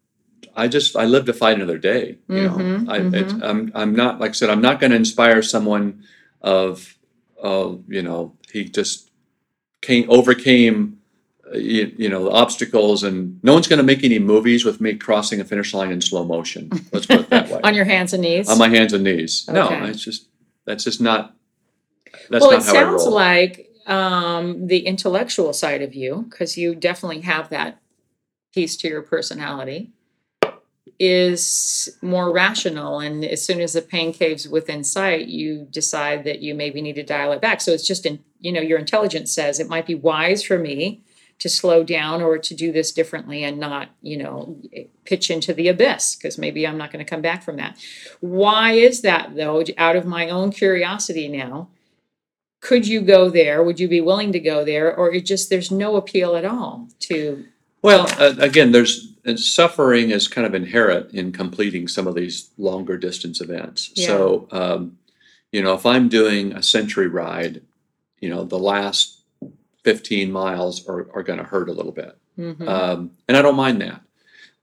I just I live to fight another day. You Mhm, know, I, it's, I'm I'm not like I said. I'm not going to inspire someone of of you know he just came overcame. You, you know the obstacles and no one's going to make any movies with me crossing a finish line in slow motion let's put it that way <laughs> on your hands and knees. on my hands and knees no it's just that's just not that's well, not it sounds like um, the intellectual side of you, because you definitely have that piece to your personality, is more rational. And as soon as the pain cave's within sight, you decide that you maybe need to dial it back. So it's just in, you know, your intelligence says it might be wise for me to slow down or to do this differently and not, you know, pitch into the abyss because maybe I'm not going to come back from that. Why is that though? Out of my own curiosity now, could you go there? Would you be willing to go there? Or it just there's no appeal at all to Well, uh, again, there's uh, suffering is kind of inherent in completing some of these longer distance events. So, um, you know, if I'm doing a century ride, you know, the last 15 miles are, are going to hurt a little bit. Mhm. Um, and I don't mind that.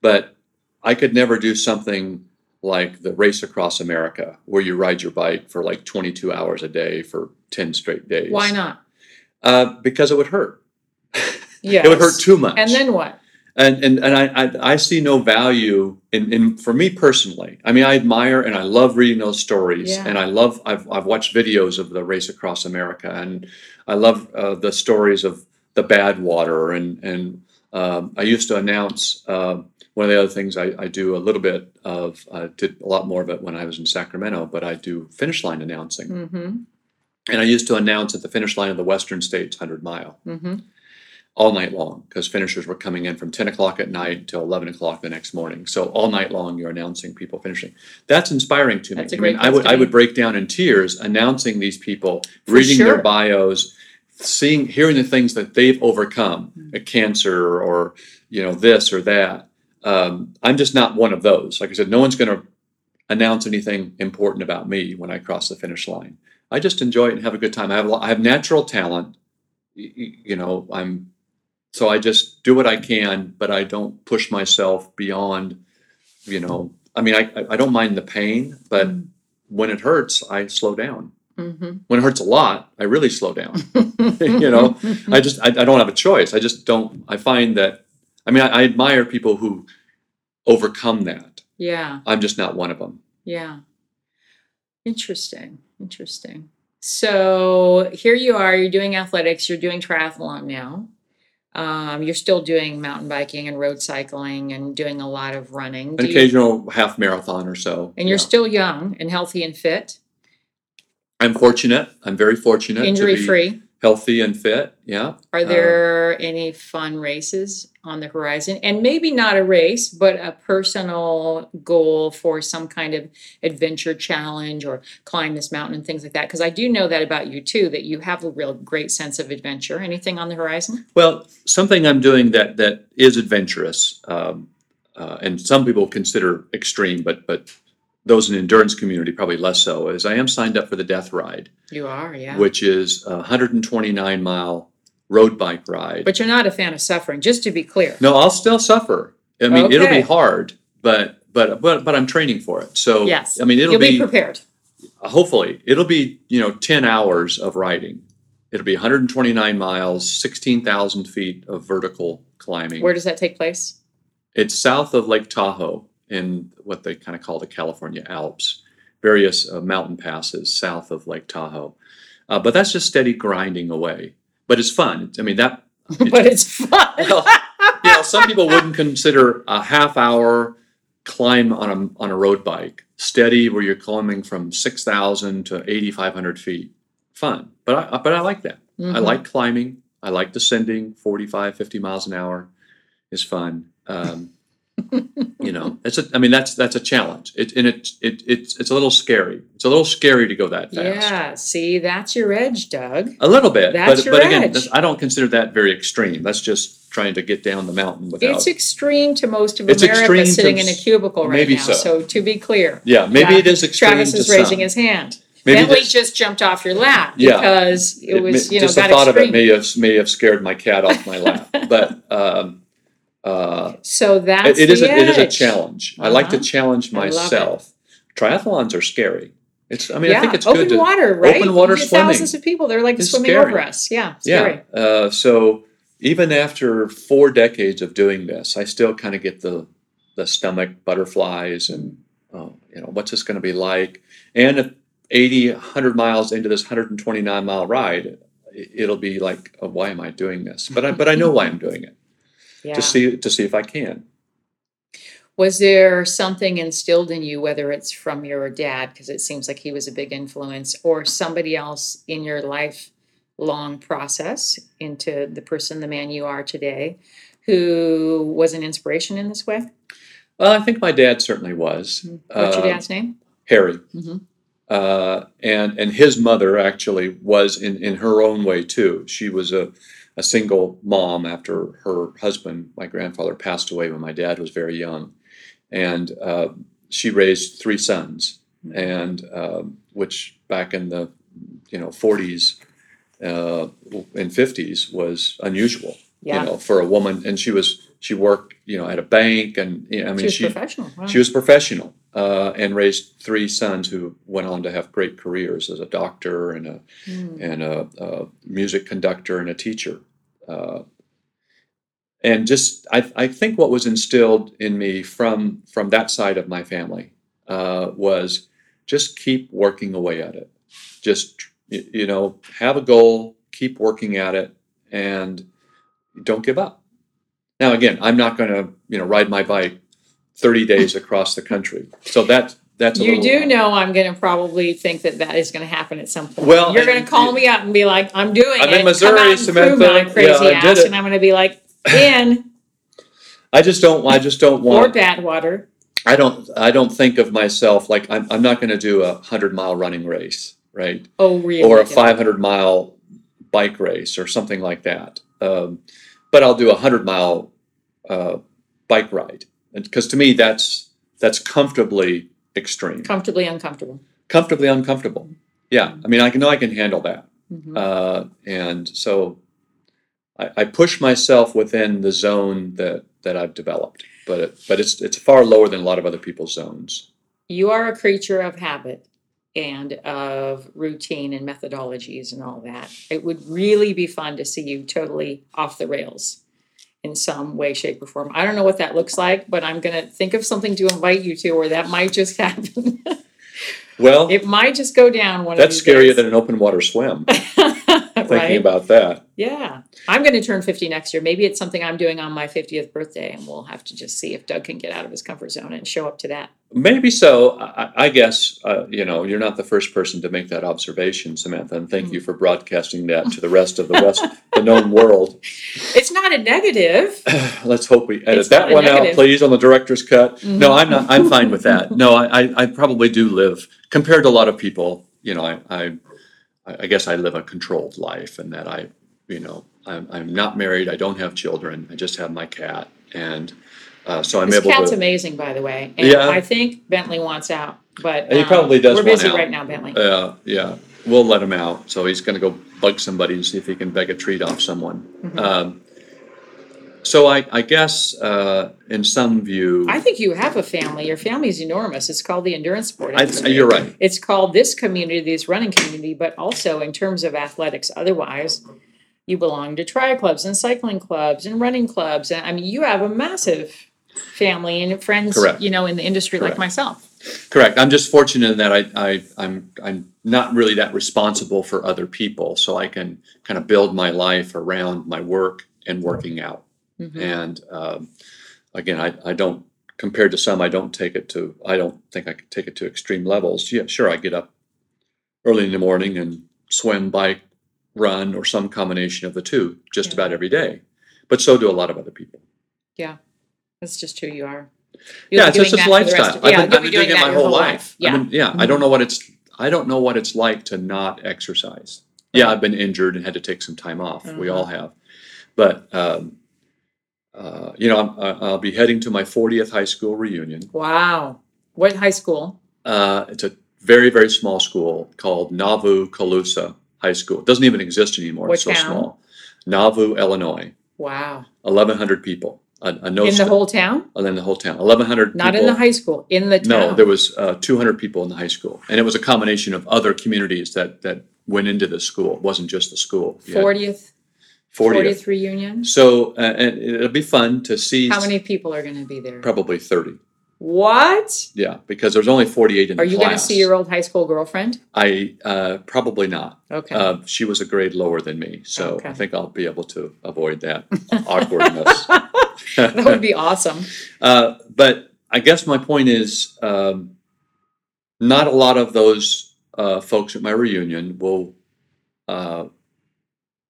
But I could never do something like the race across America where you ride your bike for like 22 hours a day for 10 straight days. why not? Uh, because it would hurt. Yeah. <laughs> It would hurt too much And then what? And and, and I, I I see no value in, in for me personally. I mean, I admire and I love reading those stories, Yeah. and I love I've I've watched videos of the race across America, and I love uh, the stories of the Badwater, and and um, I used to announce. Uh, one of the other things I, I do a little bit of, I did a lot more of it when I was in Sacramento, but I do finish line announcing. Mm-hmm. And I used to announce at the finish line of the Western States 100 mile Mm-hmm. All night long because finishers were coming in from 10 o'clock at night till 11 o'clock the next morning. So all night long you're announcing people finishing. That's inspiring to me. That's a I mean, I would I would break down in tears announcing these people, For reading sure. their bios, seeing hearing the things that they've overcome, Mm. a cancer or you know this or that. Um, I'm just not one of those. Like I said, no one's going to announce anything important about me when I cross the finish line. I just enjoy it and have a good time. I have I have natural talent. You know, I'm so I just do what I can, but I don't push myself beyond. You know, I mean, I I- don't mind the pain, but Mm. when it hurts, I slow down. Mm-hmm. When it hurts a lot, I really slow down. <laughs> You know, I just I, I don't have a choice. I just don't. I find that. I mean, I, I admire people who overcome that. yeah. I'm just not one of them. Yeah. Interesting. Interesting. So here you are, you're doing athletics, you're doing triathlon now. Um, you're still doing mountain biking and road cycling and doing a lot of running. An Do you- occasional half marathon or so. and you're yeah. still young and healthy and fit, I'm fortunate. I'm very fortunate. to injury free. Healthy and fit. Yeah. Are there any fun races on the horizon? And maybe not a race, but a personal goal for some kind of adventure challenge or climb this mountain and things like that? Because I do know that about you too, that you have a real great sense of adventure. Anything on the horizon? Well, something I'm doing that that is adventurous, um, uh, and some people consider extreme, but but those in the endurance community probably less so. Is I am signed up for the Death Ride, You are, yeah. which is a 129 mile road bike ride. but you're not a fan of suffering, just to be clear. no, I'll still suffer. I mean, it'll be hard, but but but but I'm training for it. So Yes. I mean it'll You'll be be, prepared. hopefully it'll be you know 10 hours of riding. It'll be 129 miles, 16,000 feet of vertical climbing. Where does that take place? It's south of Lake Tahoe in what they kind of call the California Alps, various uh, mountain passes south of Lake Tahoe. Uh, but that's just steady grinding away. But it's fun. I mean that. <laughs> but it's fun. <laughs> Well, you know, some people wouldn't consider a half hour climb on a on a road bike steady, where you're climbing from six thousand to eighty five hundred feet. Fun, but I but I like that. I Mhm. like climbing. I like descending 45, 50 miles an hour is fun. Um, you know, it's a, I mean, that's, that's a challenge. It, and it, it, it's, it's a little scary. It's a little scary to go that fast. Yeah, see, that's your edge, Doug. A little bit, That's but, your but again, edge. I don't consider that very extreme. That's just trying to get down the mountain without. It's extreme to most of It's America extreme to sitting in a cubicle right now. so. So to be clear, yeah, maybe Yeah, it is extreme Travis is raising some. his hand. Maybe Bentley just jumped off your lap Yeah. because it was, you know, just the thought of it may have may have scared my cat off my lap. <laughs> But um, uh, So that's it, it is a, it is a challenge. I like to Uh-huh. challenge I love it. myself. Triathlons are scary. It's I mean yeah, I think it's open good to water, right? open water swimming Thousands of people, they're like is swimming scary. over us. Yeah, scary. yeah. Uh, so even after four decades of doing this, I still kind of get the the stomach butterflies and oh, you know what's this going to be like? And if 80, 100 miles into this 129 mile ride, it- it'll be like, oh, why am I doing this? But I but I know why I'm doing it Yeah. to see to see if I can. Was there something instilled in you, whether it's from your dad, because it seems like he was a big influence, or somebody else in your lifelong process into the person, the man you are today, who was an inspiration in this way? Well, I think my dad certainly was. What's your Uh, dad's name? Harry. Mhm. Uh, and and his mother actually was in, in her own way too. She was a, a single mom after her husband, my grandfather, passed away when my dad was very young, and uh, she raised three sons, and um, which back in the you know 40s uh, and 50s was unusual. Yeah. You know, for a woman, and she was she worked you know at a bank, and you know, I mean she was she professional. Wow. she was professional uh, and raised three sons who went on to have great careers as a doctor and a Hmm. and a, a music conductor and a teacher. Uh, and just, I, I think what was instilled in me from from that side of my family uh, was just keep working away at it. Just you know, have a goal, keep working at it, and don't give up. Now, again, I'm not going to you know ride my bike 30 days across the country. So that that's a You little, do know I'm going to probably think that that is going to happen at some point. Well, you're and- to call me up and be like, "I'm doing it. I'm in Missouri, Come out and prove Samantha. my crazy Yeah, I did ass, it. and I'm going to be like, "In I just don't. I just don't or want. Badwater." I don't. I don't think of myself like I'm. I'm not going to do a hundred mile running race, right? Oh, really? Or a don't. 500 mile bike race or something like that. Um, but I'll do a hundred mile uh, bike ride, because to me that's that's comfortably extreme, comfortably uncomfortable. comfortably uncomfortable. Yeah, I mean I can know I can handle that. Mhm. uh, and so I, I push myself within the zone that that I've developed, but it, but it's it's far lower than a lot of other people's zones. you are a creature of habit and of routine and methodologies and all that. It would really be fun to see you totally off the rails in some way, shape, or form. I don't know what that looks like, but I'm going to think of something to invite you to, or that might just <laughs> happen. Well, it might just go down one that's of these scarier days. than an open water swim. <laughs> <laughs> Thinking right? about that, Yeah. I'm going to turn 50 next year. Maybe it's something I'm doing on my 50th birthday, and we'll have to just see if Doug can get out of his comfort zone and show up to that. maybe so. I, I guess uh, you know you're not the first person to make that observation, Samantha, and thank you for broadcasting that to the rest of the West, the known world. <laughs> It's not a negative. <sighs> Let's hope we edit It's that one out, please, on the director's cut. No, Mhm. I'm not. I'm fine with that. <laughs> No, I, I, I probably do live compared to a lot of people. You know, I, I, I guess I live a controlled life, and that I, you know, I'm, I'm not married. I don't have children. I just have my cat, and uh, so I'm able to This able cat's to. amazing, by the way. And Yeah. I think Bentley wants out, but He um, probably does We're want busy out. right now, Bentley. Uh, yeah, we'll let him out. So he's going to go bug somebody and see if he can beg a treat off someone. Mhm. Um, So I, I guess uh, in some view, I think you have a family. Your family is enormous. It's called the Endurance Sport. I, you're right. It's called this community, this running community, but also in terms of athletics, otherwise, you belong to tri clubs and cycling clubs and running clubs. And I mean, you have a massive family and friends, Correct. you know, in the industry like myself. Correct. I'm just fortunate in that I, I, I'm, I'm not really that responsible for other people, so I can kind of build my life around my work and working out. Mhm. And um, again, I, I don't compared to some, I don't take it to. I don't think I could take it to extreme levels. Yeah, sure, I get up early in the morning and swim, bike, run, or some combination of the two, just Yeah. about every day. But so do a lot of other people. Yeah, that's just who you are. yeah, You'll it's just doing this that for the rest lifestyle. of- I've been, I've been doing it my whole life. Yeah. I mean, yeah, I don't know what it's. I don't know what it's like to not exercise. Yeah, I've been injured and had to take some time off. We Uh-huh. all have, but um, uh, you know, I'm, I- I'll be heading to my 40th high school reunion. Wow. What high school? Uh, it's a very very small school called Nauvoo Colusa High School. It doesn't even exist anymore. What it's so town? small. Nauvoo, Illinois. Wow. 1,100 people. A, a no in the whole town? and then the whole town. 1,100 Not people. in the high school, in the town. No, there was uh, 200 people in the high school, and it was a combination of other communities that that went into the school. It wasn't just the school. You had 40th, 40th. 40th reunion? So, uh, and it'll be fun to see. How many people are going to be there? Probably 30. What? Yeah, because there's only 48 in Are the you going to see your old high school girlfriend? I uh, probably not. Okay. Uh, she was a grade lower than me, so Okay. I think I'll be able to avoid that <laughs> awkwardness. <laughs> that would be awesome. Uh, but I guess my point is, um, not a lot of those uh, folks at my reunion will uh,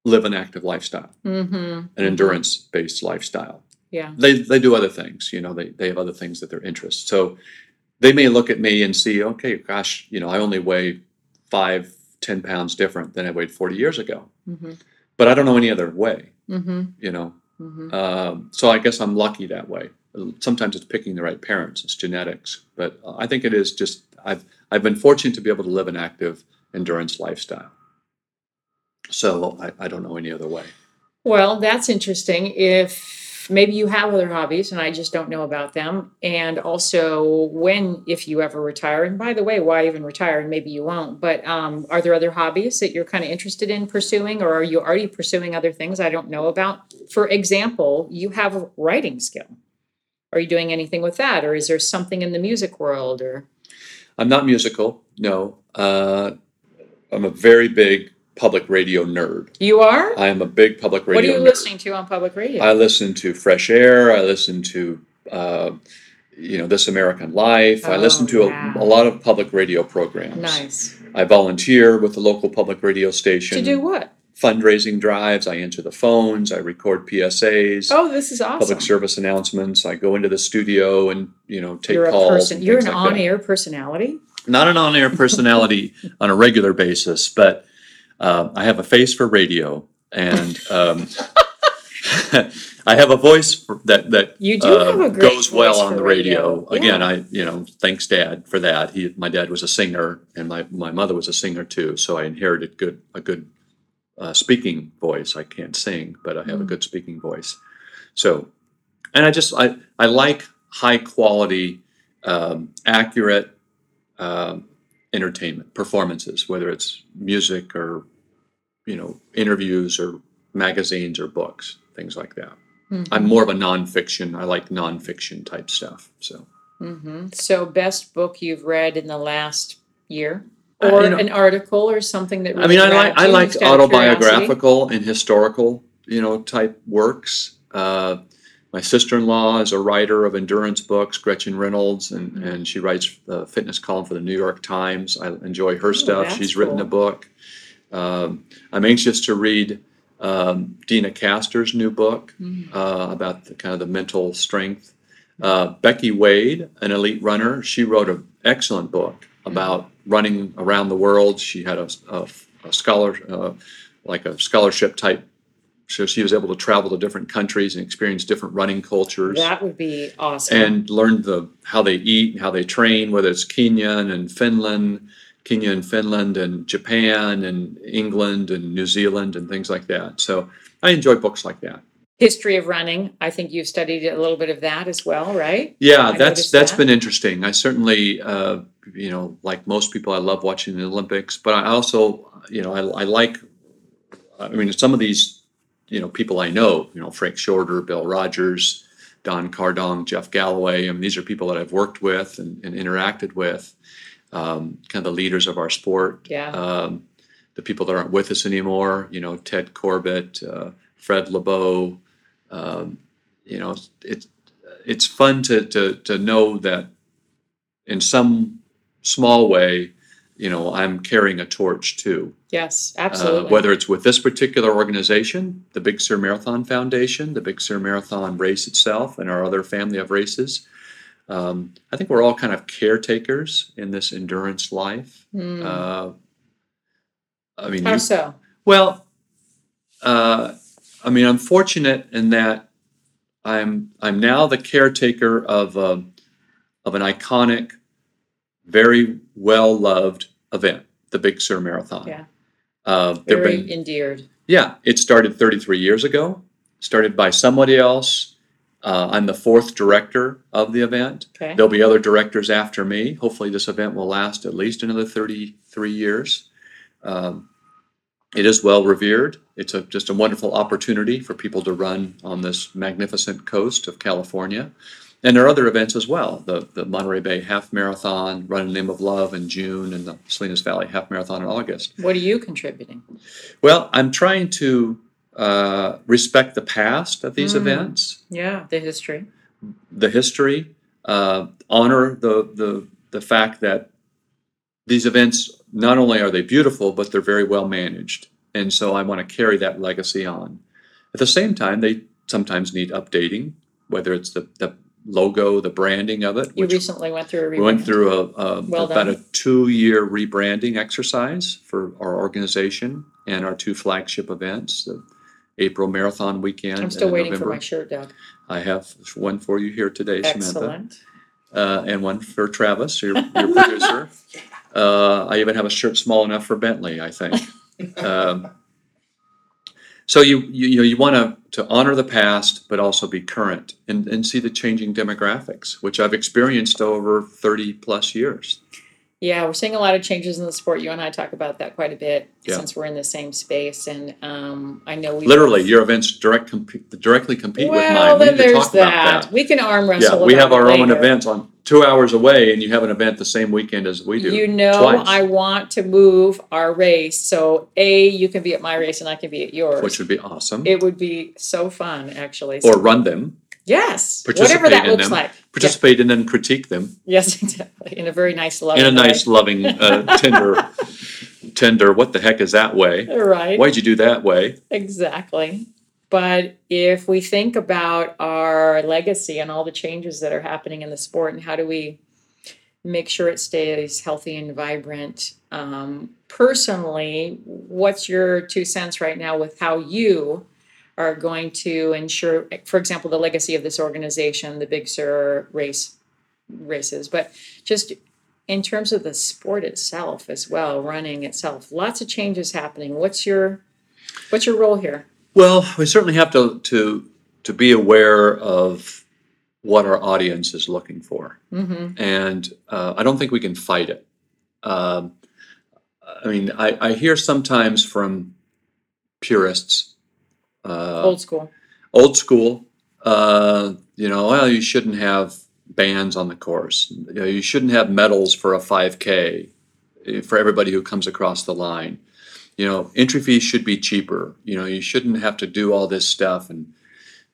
live an active lifestyle, Mm-hmm. an endurance-based lifestyle. Yeah. They they do other things, you know. They they have other things that they're interested. So they may look at me and see, okay, gosh, you know, I only weigh five, ten pounds different than I weighed forty years ago, Mm-hmm. but I don't know any other way, Mm-hmm. you know. Mm-hmm. Um, so I guess I'm lucky that way. Sometimes it's picking the right parents, it's genetics, but I think it is just I've I've been fortunate to be able to live an active endurance lifestyle. So I, I don't know any other way. Well, that's interesting. If maybe you have other hobbies and I just don't know about them. And also when, if you ever retire, and by the way, why even retire? And maybe you won't, but um, are there other hobbies that you're kind of interested in pursuing or are you already pursuing other things I don't know about? For example, you have a writing skill. Are you doing anything with that? Or is there something in the music world or? I'm not musical, no. Uh, I'm a very big public radio nerd. You are? I am a big public radio What are you nerd. listening to on public radio? I listen to Fresh Air. I listen to, uh, you know, This American Life. I listen Oh, to a, wow. a lot of public radio programs. nice. I volunteer with the local public radio station. To do what? Fundraising drives. I answer the phones. I record PSAs. Oh, this is awesome. Public service announcements. I go into the studio and you know take you're a calls. person. You're an like on-air personality. Not an on-air personality <laughs> on a regular basis, but uh, I have a face for radio, and um, <laughs> I have a voice that that You do uh, have a great goes well on the radio. radio. Again, Yeah. I you know thanks Dad for that. He my dad was a singer, and my my mother was a singer too, so I inherited good a good uh, speaking voice. I can't sing, but I have a Mm. good speaking voice. So, and I just I I like high quality, um, accurate um, entertainment performances, whether it's music or you know interviews or magazines or books, things like that. I'm more of a nonfiction. I like nonfiction type stuff. So hmm So, best book you've read in the last year, Uh, or you know- an article, or something that. I mean, I like I like autobiographical and historical, you know, type works. Uh, my sister-in-law is a writer of endurance books, Gretchen Reynolds, and, Mhm. and she writes the fitness column for the New York Times. I enjoy her Oh, stuff. She's written a book. Um, I'm anxious to read um, Deena Kastor's new book Mhm. uh, about the kind of the mental strength. Uh, Becky Wade, an elite runner, she wrote an excellent book about running around the world. She had a, a, a scholar, uh, like a scholarship type. So she was able to travel to different countries and experience different running cultures That would be awesome. and learn the how they eat and how they train, whether it's Kenya and Finland, Kenya and Finland and Japan and England and New Zealand and things like that. So I enjoy books like that. history of running. I think you've studied a little bit of that as well, right? Yeah, I that's that's that. been interesting. I certainly, uh, you know, like most people, I love watching the Olympics, but I also, you know, I, I like. I mean, some of these, you know, people I know, you know, Frank Shorter, Bill Rodgers, Don Kardong, Jeff Galloway. I mean, these are people that I've worked with and, and interacted with, um, kind of the leaders of our sport. Yeah. Um, the people that aren't with us anymore, you know, Ted Corbitt, uh, Fred Lebow. Um, you know, it's it's fun to to to know that in some small way, you know, I'm carrying a torch too. Yes, Uh, absolutely. whether it's with this particular organization, the Big Sur Marathon Foundation, the Big Sur Marathon race itself, and our other family of races. Um, I think we're all kind of caretakers in this endurance life. Hmm. Uh, I mean, How you- so? well, uh, I mean, I'm fortunate in that I'm I'm now the caretaker of a, of an iconic, very well loved event, the Big Sur Marathon. Yeah. Uh, Very been endeared. yeah, it started 33 years ago. Started by somebody else. Uh, I'm the fourth director of the event. Okay. There'll be other directors after me. Hopefully, this event will last at least another 33 years. Um, it is well revered. It's a, just a wonderful opportunity for people to run on this magnificent coast of California. And there are other events as well the, the Monterey Bay Half Marathon, Run in the Name of Love in June, and the Salinas Valley Half Marathon in August. What are you contributing? Well, I'm trying to uh, respect the past of these Mm. events Yeah, the history. the history, uh, honor the, the the fact that these events not only are they beautiful, but they're very well managed, and so I want to carry that legacy on. At the same time, they sometimes need updating, whether it's the, the logo, the branding of it. You which recently went through a we went through a, a Well about done. a two-year rebranding exercise for our organization and our two flagship events, the April Marathon weekend. I'm still waiting for my shirt, Doug. I have one for you here today, Samantha, uh, and one for Travis, your, your producer. <laughs> Uh, I even have a shirt small enough for Bentley, I think. <laughs> Um, so you, you, you know, you want to, to honor the past, but also be current and, and see the changing demographics, which I've experienced over 30 plus years. Yeah, we're seeing a lot of changes in the sport. You and I talk about that quite a bit Yeah. since we're in the same space, and um, I know we Literally, your events direct compete, directly compete with Well, mine. We then need to there's talk about that. We can arm wrestle. Yeah, we have our it own events on two hours away, and you have an event the same weekend as we do. You know, twice. I want to move our race so a you can be at my race and I can be at yours. which would be awesome. it would be so fun, actually. or run them, yes, participate whatever that in looks them, like. participate and then critique them Yes, <laughs> exactly. In a very nice, loving in a nice, loving, uh, <laughs> tender, tender. What the heck is that way? Right. Why'd you do that way? Exactly. But if we think about our legacy and all the changes that are happening in the sport, and how do we make sure it stays healthy and vibrant? Um, personally, what's your two cents right now with how you are going to ensure, for example, the legacy of this organization, the Big Sur race races, but just in terms of the sport itself as well, running itself, lots of changes happening. What's your what's your role here? Well, we certainly have to to to be aware of what our audience is looking for, Mm-hmm. and uh, I don't think we can fight it. Um, I mean, I, I hear sometimes from purists, uh, Old school. old school. Uh, you know, well, you shouldn't have bands on the course. You, know, you shouldn't have medals for a 5K eh, for everybody who comes across the line. You know, entry fees should be cheaper. You know, you shouldn't have to do all this stuff. And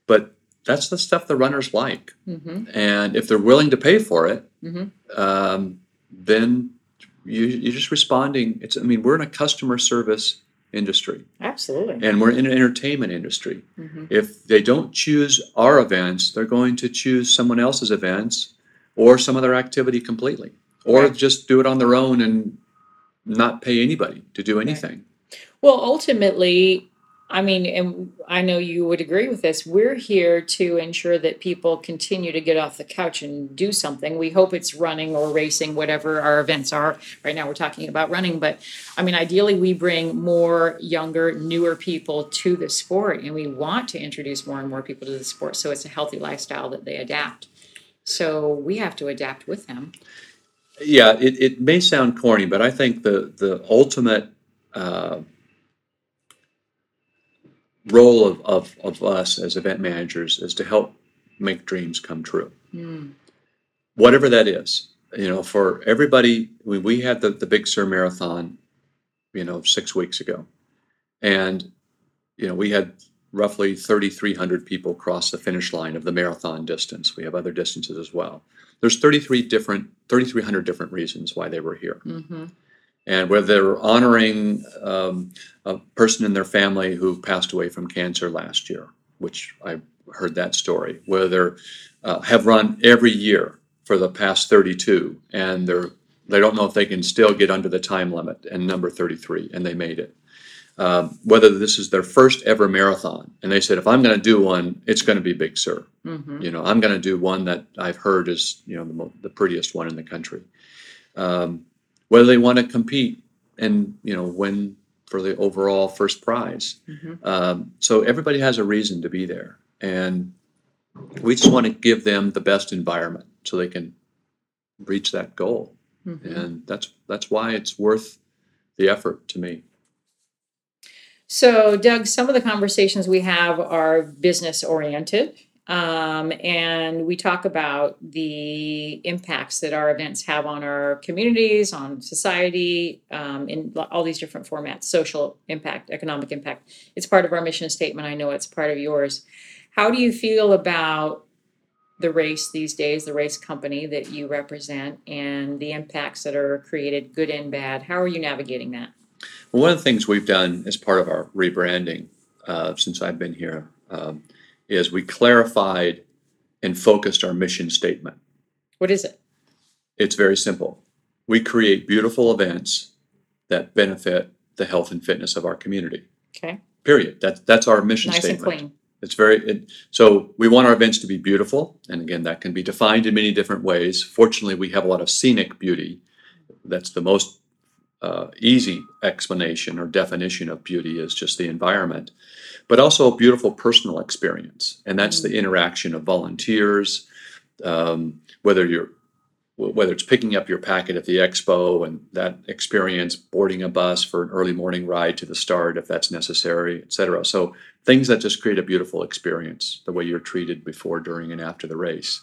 but that's the stuff the runners like. Mm-hmm. And if they're willing to pay for it, Mhm. um, then you, you're just responding. It's I mean, we're in a customer service industry Absolutely. and we're in an entertainment industry. Mhm. If they don't choose our events, they're going to choose someone else's events or some other activity completely, or Right. just do it on their own and not pay anybody to do anything. Well, ultimately, I mean, and I know you would agree with this. We're here to ensure that people continue to get off the couch and do something. We hope it's running or racing, whatever our events are. Right now, we're talking about running, but I mean, ideally, we bring more younger, newer people to the sport, and we want to introduce more and more people to the sport so it's a healthy lifestyle that they adapt. So we have to adapt with them. Yeah, it, it may sound corny, but I think the, the ultimate uh, role of, of, of us as event managers is to help make dreams come true. Hmm. Whatever that is, you know, for everybody, we, we had the, the Big Sur Marathon, you know, six weeks ago. And, you know, we had roughly 3,300 people cross the finish line of the marathon distance. We have other distances as well. There's 33 different, 3,300 different reasons why they were here. Mm-hmm. And whether they're honoring um, a person in their family who passed away from cancer last year, which I heard that story, whether uh, have run every year for the past 32 and they're they don't know if they can still get under the time limit and number 33 and they made it. Um, whether this is their first ever marathon and they said if i'm going to do one it's going to be big sur. Mm-hmm. you know i'm going to do one that i've heard is you know the, mo- the prettiest one in the country. Um, whether they want to compete and you know win for the overall first prize Mhm. um, so everybody has a reason to be there and we just want to give them the best environment so they can reach that goal Mhm. and that's that's why it's worth the effort to me So, Doug, some of the conversations we have are business oriented. Um, and we talk about the impacts that our events have on our communities, on society, um, in all these different formats social impact, economic impact. It's part of our mission statement. I know it's part of yours. How do you feel about the race these days, the race company that you represent, and the impacts that are created, good and bad? How are you navigating that? Well, one of the things we've done as part of our rebranding uh, since I've been here um, is we clarified and focused our mission statement. What is it? It's very simple. We create beautiful events that benefit the health and fitness of our community. Okay. Period. That's that's our mission Nice statement. and clean. It's very it, so we want our events to be beautiful, and again, that can be defined in many different ways. Fortunately, we have a lot of scenic beauty. That's the most uh, easy explanation or definition of beauty is just the environment, but also a beautiful personal experience, and that's the interaction of volunteers. Um, whether you're whether it's picking up your packet at the expo and that experience, boarding a bus for an early morning ride to the start if that's necessary, et cetera. So things that just create a beautiful experience, the way you're treated before, during, and after the race.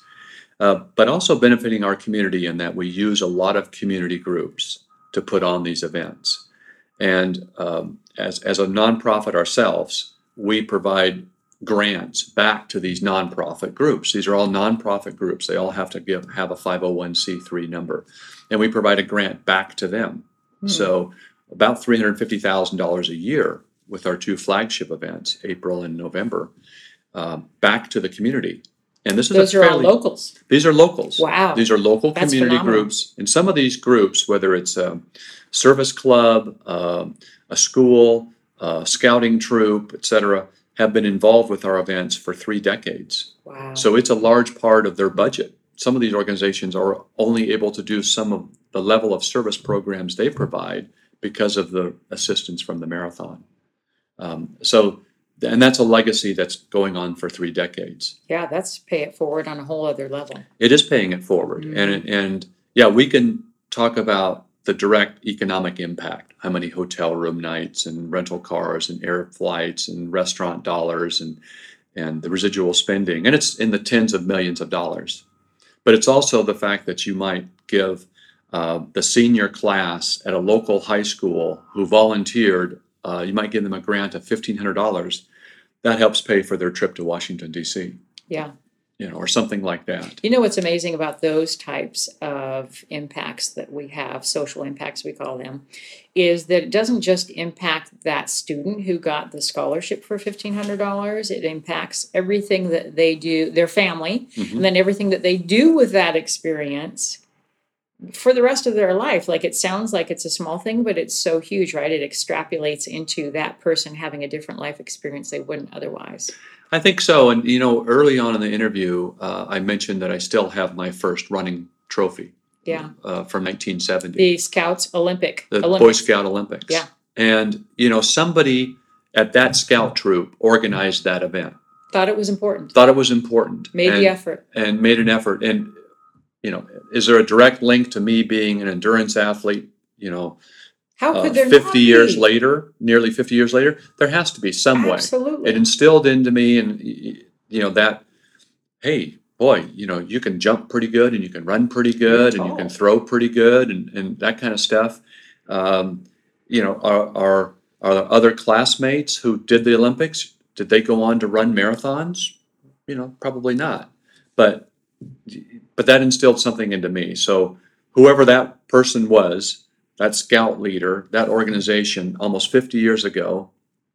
Uh, but also benefiting our community in that we use a lot of community groups to put on these events. And um, as, as a nonprofit ourselves, we provide grants back to these nonprofit groups. These are all nonprofit groups. They all have to give have a 501c3 number. And we provide a grant back to them. Hmm. So about $350,000 a year with our two flagship events, April and November, um, back to the community. And this is Those a are all locals. these are locals. Wow. These are local That's community phenomenal. groups. And some of these groups, whether it's a service club, um, a school, a scouting troop, et cetera, have been involved with our events for three decades. Wow. So it's a large part of their budget. Some of these organizations are only able to do some of the level of service programs they provide because of the assistance from the marathon. Um, so, and that's a legacy that's going on for three decades. yeah, that's pay it forward on a whole other level. It is paying it forward, and and yeah, we can talk about the direct economic impact. How many hotel room nights and rental cars and air flights and restaurant dollars and and the residual spending, and it's in the tens of millions of dollars. But it's also the fact that you might give uh, the senior class at a local high school who volunteered, uh, you might give them a grant of fifteen hundred dollars. That helps pay for their trip to Washington D.C. Yeah. You know, or something like that. You know what's amazing about those types of impacts that we have, social impacts we call them, is that it doesn't just impact that student who got the scholarship for $1,500. It impacts everything that they do, their family, Mhm. and then everything that they do with that experience for the rest of their life. Like it sounds like it's a small thing, but it's so huge, right? It extrapolates into that person having a different life experience they wouldn't otherwise. I think so. And, you know, early on in the interview, uh, I mentioned that I still have my first running trophy Yeah. uh, from 1970, The Scouts Olympic. the Boy Scout Olympics. Yeah. And, you know, somebody at that scout troop organized that event, Thought it was important. thought it was important. Made and, the effort. and made an effort. And, you know, is there a direct link to me being an endurance athlete, you know, How uh, could there 50 years be? later, nearly 50 years later? There has to be some way. Absolutely. it instilled into me and you know that hey boy you know you can jump pretty good and you can run pretty good and you can throw pretty good and, and that kind of stuff um, you know are, are are there other classmates who did the olympics did they go on to run marathons you know probably not but but that instilled something into me. So whoever that person was that scout leader that organization almost 50 years ago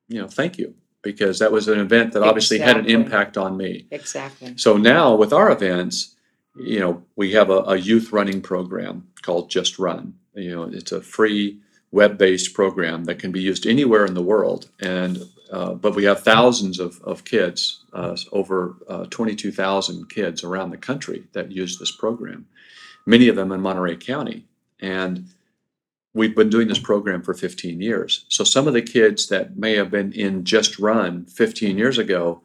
you know thank you because that was an event that obviously had an impact on me. Exactly. so now with our events you know we have a, a youth running program called just run. You know it's a free web-based program that can be used anywhere in the world and uh, but we have thousands of, of kids uh, over uh, 22000 kids around the country that use this program many of them in monterey county and we've been doing this program for 15 years so some of the kids that may have been in just run 15 years ago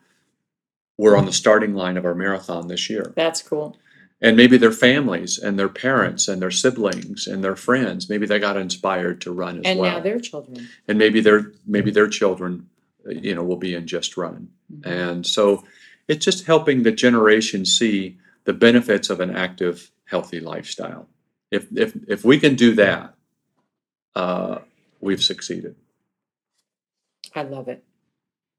were on the starting line of our marathon this year That's cool. and maybe their families and their parents and their siblings and their friends maybe they got inspired to run as And well And now their children. and maybe their maybe their children you know will be in just run Mhm. and so it's just helping the generation see the benefits of an active healthy lifestyle if if if we can do that uh, we've succeeded I love it.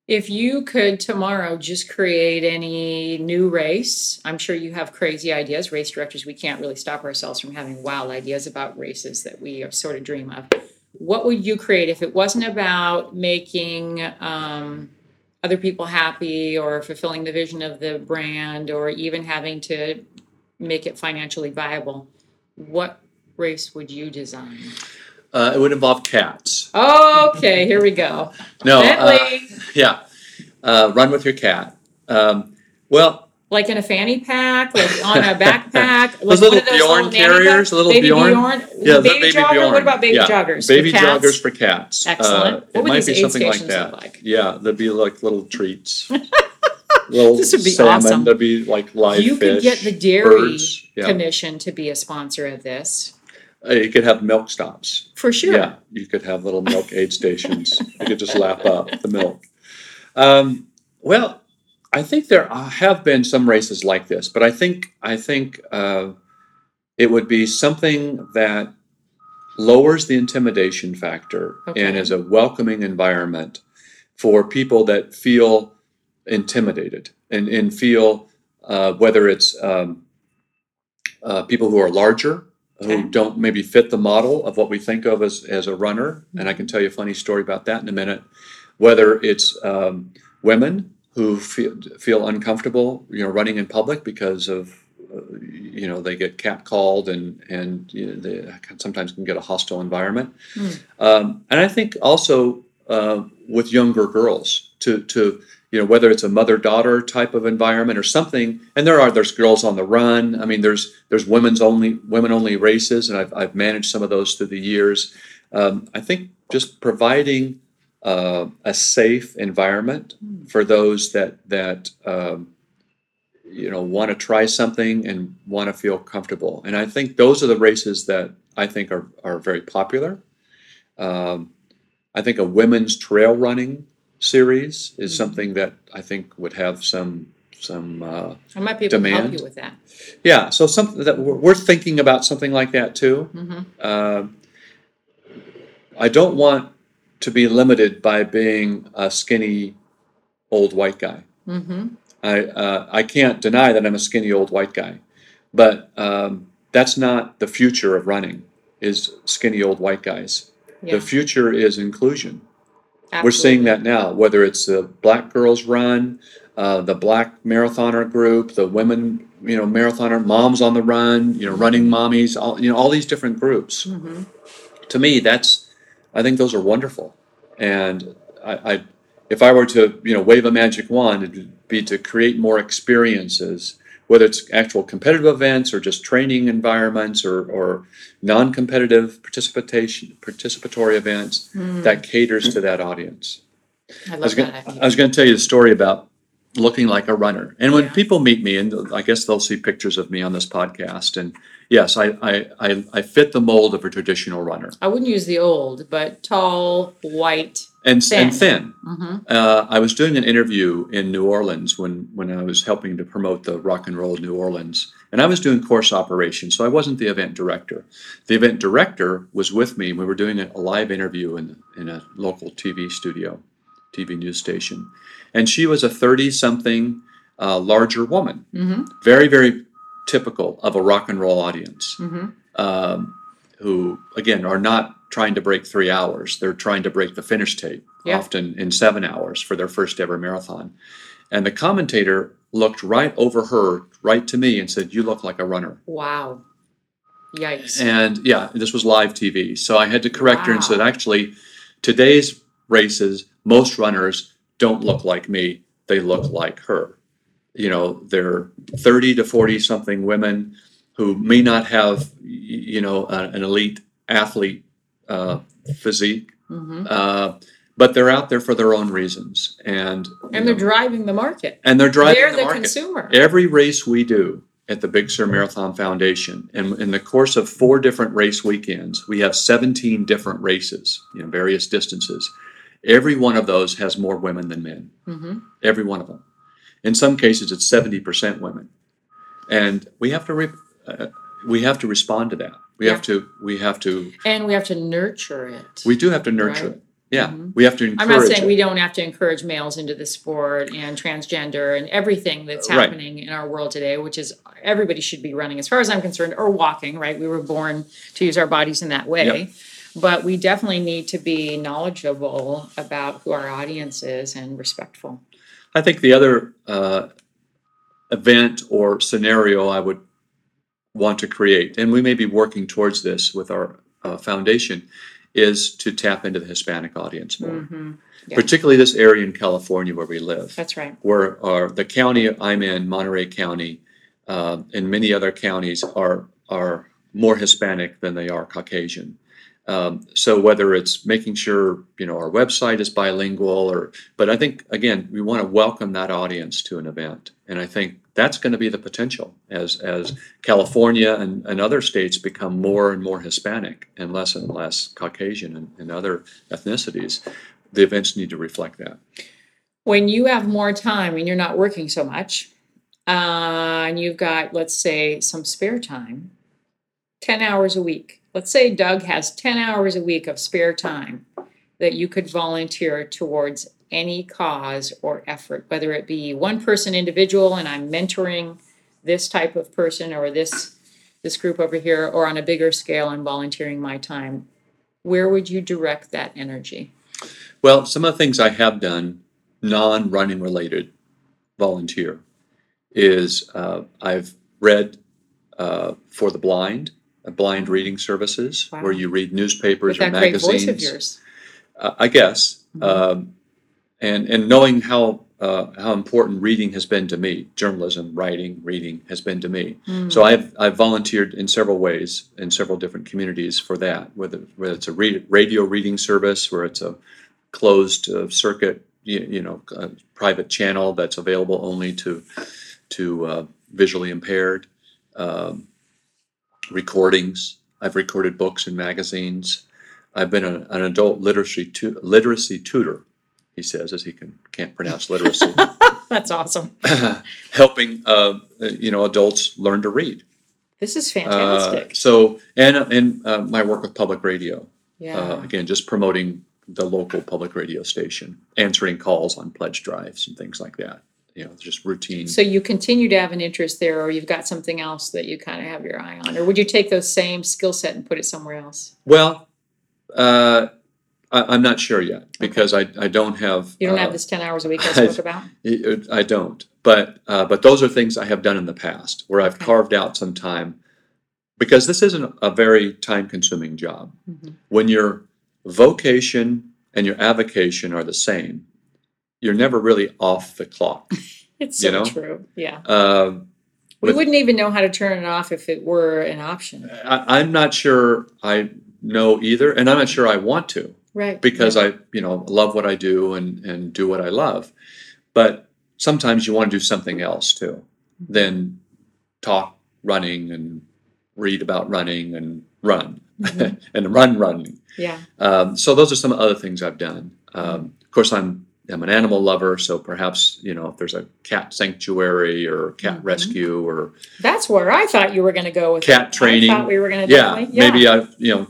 If you could tomorrow just create any new race, I'm sure you have crazy ideas. Race directors, we can't really stop ourselves from having wild ideas about races that we sort of dream of. What would you create if it wasn't about making um, other people happy or fulfilling the vision of the brand or even having to make it financially viable? What race would you design? uh, it would involve cats Okay, here we go. no uh, yeah uh, run with your cat um, well like in a fanny pack, like on a backpack, <laughs> like Those one little those Bjorn nanny carriers, bags? little baby Bjorn? Bjorn, Yeah, baby, baby jogger. Bjorn. What about baby Yeah, joggers? baby for joggers for cats. Excellent. Uh, What it would might these be something like that. like? Yeah, there'd be like little treats. <laughs> little This would be salmon. awesome. There'd be like live You fish. could get the Dairy. Yeah, Commission to be a sponsor of this Uh, you could have milk stops. for sure. Yeah, you could have little milk aid stations. You could just lap up the milk. <laughs> Um, well, I think there have been some races like this, but I think I think uh, it would be something that lowers the intimidation factor and is a welcoming environment for people that feel intimidated and, and feel uh, whether it's um, uh, people who are larger who don't maybe fit the model of what we think of as, as a runner. And i can tell you a funny story about that in a minute. Whether it's um, women who feel, feel uncomfortable you know running in public because of uh, you know they get catcalled and and you know, they sometimes can get a hostile environment. Hmm. um, and i think also uh, with younger girls to to you know whether it's a mother daughter type of environment or something and there are there's girls on the run. I mean there's there's women's only women only races and i've, I've managed some of those through the years. Um, i think just providing uh, a safe environment Hmm. for those that that um, you know want to try something and want to feel comfortable and i think those are the races that i think are, are very popular um, i think a women's trail running series is Mhm. something that i think would have some some uh, I might be able to help you with that. yeah so something that we're, thinking about something like that too hmm um, I don't want to be limited by being a skinny old white guy. hmm I uh, I can't deny that I'm a skinny old white guy, but um, that's not the future of running. Is skinny old white guys. Yeah, The future is inclusion. We're seeing that now, whether it's the Black Girls Run, uh, the Black Marathoner Group, the Women you know, marathoner, moms on the run, you know, running mommies, all, you know, all these different groups. Mhm. To me, that's, I think those are wonderful. And I, I, if I were to, you know, wave a magic wand, it'd be to create more experiences, whether it's actual competitive events or just training environments or, or non-competitive participation, participatory events hmm. that caters to that audience. I I was love gonna, that. I was gonna tell you a story about looking like a runner. And when Yeah. people meet me, and I guess they'll see pictures of me on this podcast, and yes, I, I, I, I fit the mold of a traditional runner. I wouldn't use the old, but tall, white. And, thin. and Thin. thin. hmm Uh, I was doing an interview in New Orleans when, when I was helping to promote the Rock and Roll New Orleans. And I was doing course operations, so I wasn't the event director. The event director was with me. We were doing a live interview in, in a local TV studio, TV news station. And she was a 30 something uh, larger woman, hmm very, very typical of a rock and roll audience hmm um, who again are not trying to break three hours. They're trying to break the finish tape Yeah. often in seven hours for their first ever marathon. And the commentator looked right over her right to me and said you look like a runner. Wow. Yikes. and yeah this was live tv so i had to correct her and said actually today's races most runners don't look like me. They look like her you know they're 30 to 40 something women who may not have you know a- an elite athlete uh, physique hmm uh, but they're out there for their own reasons and And they're know, driving the market. and they're driving They're the, the market consumer. every race we do at the Big Sur Marathon Foundation, and in the course of four different race weekends, we have 17 different races, you know, various distances. Every one of those has more women than men. hmm Every one of them. In some cases, it's 70% women, and we have to re- uh, we have to respond to that. We have to we have to And we have to nurture it. we do have to nurture Right. it. Yeah, Mhm. we have to encourage. I'm not saying it. we don't have to encourage males into the sport and transgender and everything that's Right. happening in our world today, which is everybody should be running, as far as I'm concerned, or walking, right? We were born to use our bodies in that way. Yep. But we definitely need to be knowledgeable about who our audience is and respectful. I think the other uh, event or scenario I would want to create, and we may be working towards this with our uh, foundation, is to tap into the Hispanic audience more, hmm Yeah. particularly this area in California where we live, That's right. where our, the county I'm in, Monterey County, uh, and many other counties are are more Hispanic than they are Caucasian. Um, so whether it's making sure you know our website is bilingual, or but I think again we want to welcome that audience to an event, and I think that's going to be the potential as as California and, and other states become more and more Hispanic and less and less Caucasian and, and other ethnicities. The events need to reflect that. when you have more time and you're not working so much, uh, and you've got, let's say, some spare time, 10 hours a week. Let's say Doug has 10 hours a week of spare time that you could volunteer towards any cause or effort, whether it be one person individual and I'm mentoring this type of person or this this group over here or on a bigger scale and volunteering my time. Where would you direct that energy? Well, some of the things I have done, non-running related, volunteer, is uh, I've read uh, for the blind, blind reading services, Wow. where you read newspapers With or that great magazines. voice of yours. Uh, I guess, Mhm. um, and and knowing how uh, how important reading has been to me, journalism, writing, reading has been to me. So I've I've volunteered in several ways in several different communities for that, whether whether it's a radio reading service, where it's a closed uh, circuit, you, you know, uh, private channel that's available only to to uh, visually impaired. Um, recordings. I've recorded books and magazines. I've been an, an adult literacy tu- literacy tutor. He says, as he can can't pronounce literacy, <laughs> That's awesome. <clears throat> helping uh, you know adults learn to read. This is Uh, fantastic. so and and uh, my work with public radio. yeah. Uh, again, just promoting the local public radio station, answering calls on pledge drives and things like that. You know, just routine. so you continue to have an interest there, or you've got something else that you kind of have your eye on, or would you take those same skill set and put it somewhere else? Well, uh, I, I'm not sure yet because I, I don't have. You don't uh, have this ten hours a week I spoke <laughs> about? I don't, but uh, but those are things I have done in the past where I've Okay. carved out some time because this isn't a very time-consuming job. Mhm. When your vocation and your avocation are the same, you're never really off the clock. <laughs> It's You so know? true, yeah. Um We wouldn't even know how to turn it off if it were an option. I, I'm not sure I know either, and I'm not sure I want to. Right. because I, you know, love what I do and, and do what I love. But sometimes you want to do something else too, than talk running and read about running and run Mhm. <laughs> and run running. Yeah, Um, so those are some other things I've done. Um, of course, I'm I'm an animal lover, so perhaps you know if there's a cat sanctuary or cat Mhm. rescue or that's where I thought you were gonna go with. Cat it. training. I thought we were gonna yeah, definitely, maybe I you know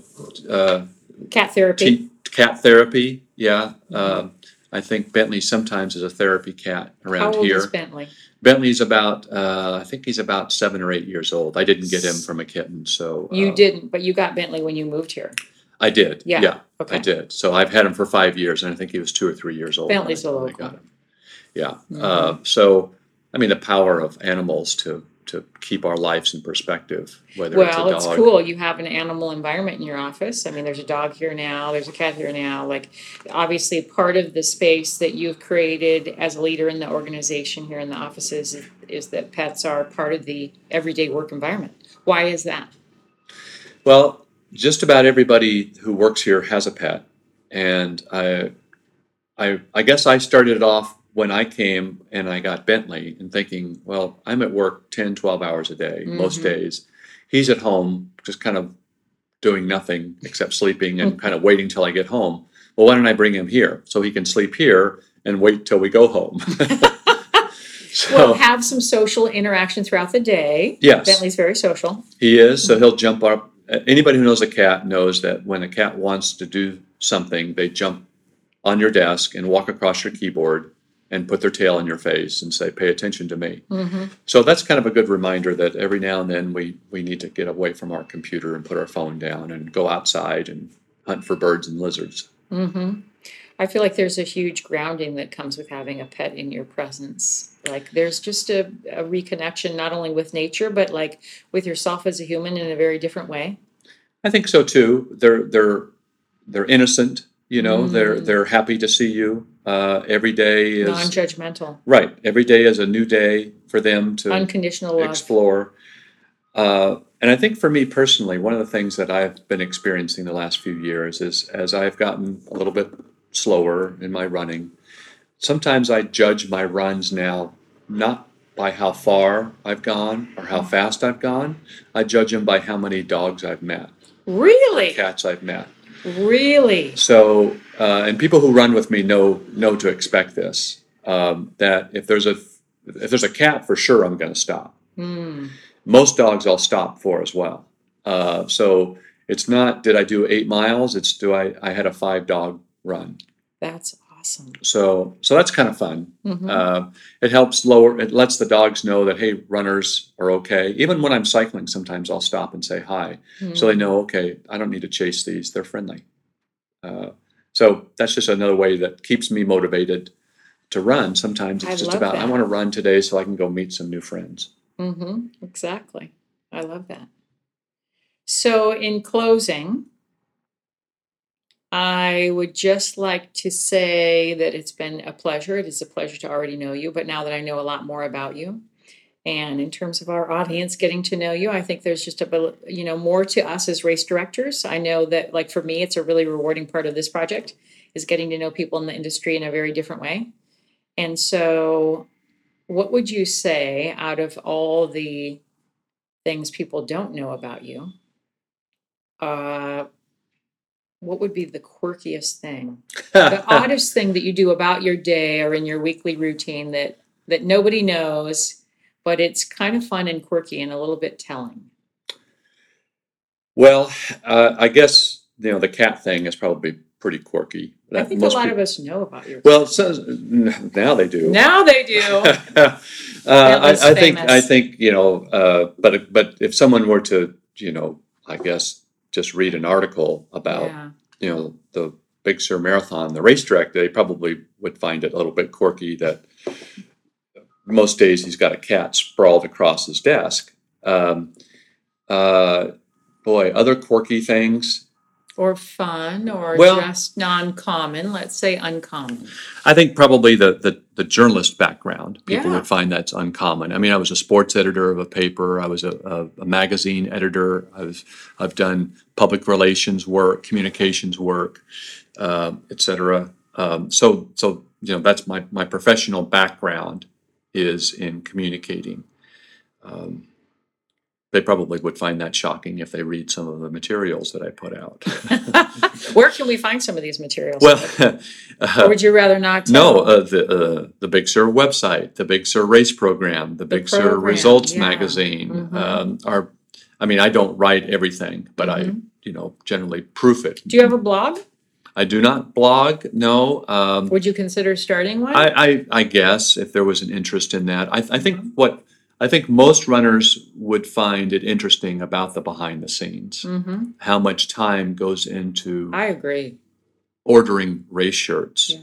uh, Cat therapy. Te- cat therapy, yeah. Um, I think Bentley sometimes is a therapy cat around How old here. is Bentley? Bentley's about, uh, I think he's about seven or eight years old. I didn't get him from a kitten, so. You uh, didn't, but you got Bentley when you moved here. I did, Yeah, yeah, Okay. I did. So I've had him for five years and I think he was two or three years old. when I- Bentley's a when I got him. Yeah, Mhm. uh, so, I mean, the power of animals to, to keep our lives in perspective, whether it's a Well, it's dog. cool. You have an animal environment in your office. I mean, there's a dog here now, there's a cat here now. Like, obviously, part of the space that you've created as a leader in the organization here in the offices is, is that pets are part of the everyday work environment. Why is that? Well, just about everybody who works here has a pet, and I, I, I guess I started it off when I came and I got Bentley and thinking, well, I'm at work 10, 12 hours a day most Mhm. days. He's at home just kind of doing nothing except sleeping and <laughs> kind of waiting till I get home. Well, why don't I bring him here so he can sleep here and wait till we go home? <laughs> so, Well, have some social interaction throughout the day. yes. Bentley's very social. He is, so he'll jump up. Anybody who knows a cat knows that when a cat wants to do something, they jump on your desk and walk across your keyboard and put their tail in your face and say, "Pay attention to me." hmm So that's kind of a good reminder that every now and then we we need to get away from our computer and put our phone down and go outside and hunt for birds and lizards. hmm I feel like there's a huge grounding that comes with having a pet in your presence. Like there's just a, a reconnection not only with nature, but like with yourself as a human in a very different way. I think so too. They're they're they're innocent. You know, they're Mm. they're happy to see you. Uh, every day is Non-judgmental, right. Every day is a new day for them to unconditional love. explore. Uh, and I think for me personally, one of the things that I've been experiencing the last few years is as I've gotten a little bit slower in my running, sometimes I judge my runs now not by how far I've gone or how fast I've gone. I judge them by how many dogs I've met, Really, cats I've met. really. So, uh, and people who run with me know know to expect this. Um, that if there's a if there's a cat, for sure I'm going to stop. Hmm. Most dogs I'll stop for as well. Uh, so it's not did I do eight miles? It's do I I had a five dog run. That's awesome. So so that's kind of fun. Mhm. Uh, it helps lower. It lets the dogs know that hey, runners are okay. Even when I'm cycling, sometimes I'll stop and say hi, so they know okay, I don't need to chase these. They're friendly. Uh, so that's just another way that keeps me motivated to run. Sometimes it's I just about I want to run today so I can go meet some new friends. Mm-hmm, exactly. I love that. So, in closing, I would just like to say that it's been a pleasure. It is a pleasure to already know you, but now that I know a lot more about you, and in terms of our audience getting to know you, I think there's just a you know, more to us as race directors. I know that, like for me, it's a really rewarding part of this project is getting to know people in the industry in a very different way. And so, what would you say out of all the things people don't know about you? Uh, what would be the quirkiest thing, the <laughs> oddest thing that you do about your day or in your weekly routine that that nobody knows, but it's kind of fun and quirky and a little bit telling? Well, uh, I guess you know the cat thing is probably pretty quirky. I think a lot peop- of us know about your. Well, so, now they do. now they do. <laughs> uh, I, I think I think you know, uh, but but if someone were to you know, I guess just read an article about yeah. you know the Big Sur Marathon, the race director, they probably would find it a little bit quirky that most days he's got a cat sprawled across his desk. Um, uh, boy, other quirky things. Or fun, or Well- just non-common, let's say uncommon. I think probably the, the, the journalist background, people Yeah. would find that's uncommon. I mean, I was a sports editor of a paper, I was a, a, a magazine editor, I was, I've done public relations work, communications work, um, et cetera. Um, so, so, you know, that's my, my professional background is in communicating. Um, They probably would find that shocking if they read some of the materials that I put out. <laughs> Where can we find some of these materials? Well, <laughs> Or would you rather not? No, tell? uh, the uh, the Big Sur website, the Big Sur race program, the Big Sur results yeah. magazine. Mhm. Um, are, I mean, I don't write everything, but I, Mhm. you know, generally proof it. Do you have a blog? I do not blog. No, um, Would you consider starting one? I, I I guess if there was an interest in that, I I think what I think most runners would find it interesting about the behind the scenes, Mm-hmm, how much time goes into I agree, ordering race shirts. yeah.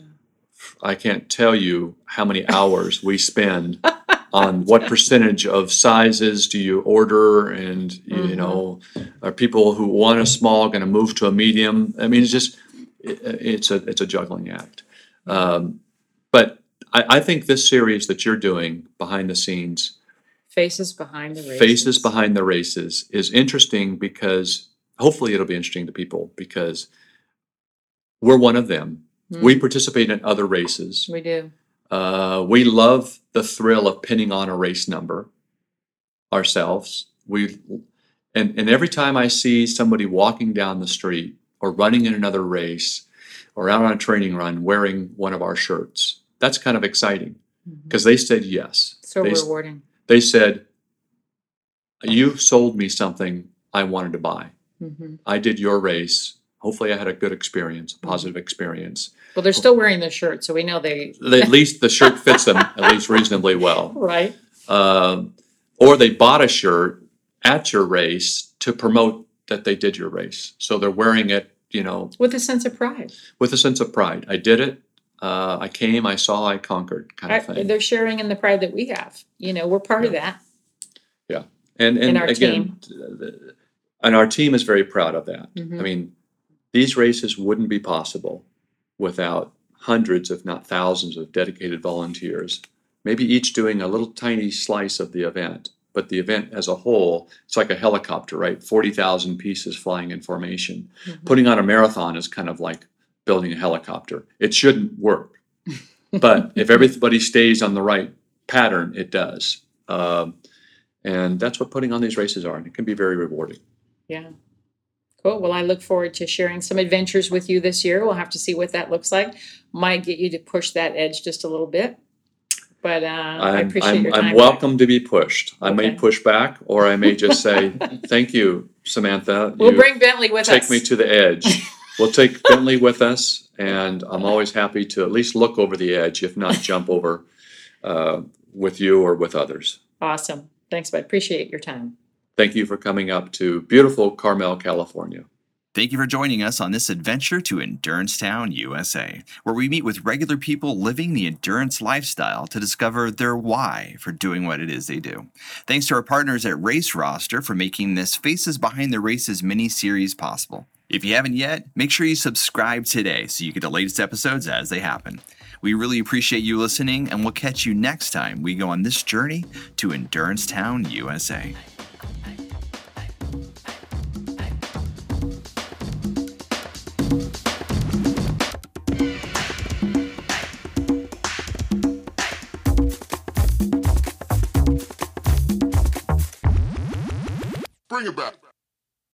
I can't tell you how many <laughs> hours we spend <laughs> on what percentage of sizes do you order and you Mhm. know are people who want a small going to move to a medium i mean it's just it, it's a it's a juggling act um, but I, I think this series that you're doing behind the scenes Faces behind the races. faces behind the races is interesting because hopefully it'll be interesting to people because we're one of them Mm, we participate in other races We do, uh, we love the thrill of pinning on a race number ourselves. We and and every time I see somebody walking down the street or running in another race or out on a training run wearing one of our shirts, that's kind of exciting because they said yes. so they, rewarding. They said, "You sold me something I wanted to buy. hmm I did your race. Hopefully, I had a good experience, a positive experience. Well, they're still wearing the shirt, so we know they, At least the shirt fits them at least reasonably well." <laughs> right? um, or they bought a shirt at your race to promote that they did your race. So they're wearing it, you know, With a sense of pride. with a sense of pride. I did it. Uh, I came. I saw. I conquered, kind of thing. They're sharing in the pride that we have. You know, we're part of that. Yeah. And and in our again, the- and our team is very proud of that. Mhm. I mean, these races wouldn't be possible without hundreds, if not thousands, of dedicated volunteers. Maybe each doing a little tiny slice of the event, but the event as a whole, it's like a helicopter, right? Forty thousand pieces flying in formation. Mhm. Putting on a marathon is kind of like building a helicopter. It shouldn't work, but if everybody stays on the right pattern, it does. Um, and that's what putting on these races are, and it can be very rewarding. Yeah. Cool. Well, I look forward to sharing some adventures with you this year. We'll have to see what that looks like. Might get you to push that edge just a little bit. But uh, I appreciate I'm, your time. I'm welcome to be pushed. I may push back, or I may just say, <laughs> "Thank you, Samantha. We'll you bring Bentley with take us. Take me to the edge." <laughs> We'll take Bentley with us, and I'm always happy to at least look over the edge, if not jump <laughs> over, uh, with you or with others. awesome. Thanks, bud. Appreciate your time. Thank you for coming up to beautiful Carmel, California. Thank you for joining us on this adventure to Endurance Town, USA, where we meet with regular people living the endurance lifestyle to discover their why for doing what it is they do. Thanks to our partners at Race Roster for making this Faces Behind the Races mini series possible. If you haven't yet, make sure you subscribe today so you get the latest episodes as they happen. We really appreciate you listening, and we'll catch you next time we go on this journey to Endurance Town, USA. Bring it back.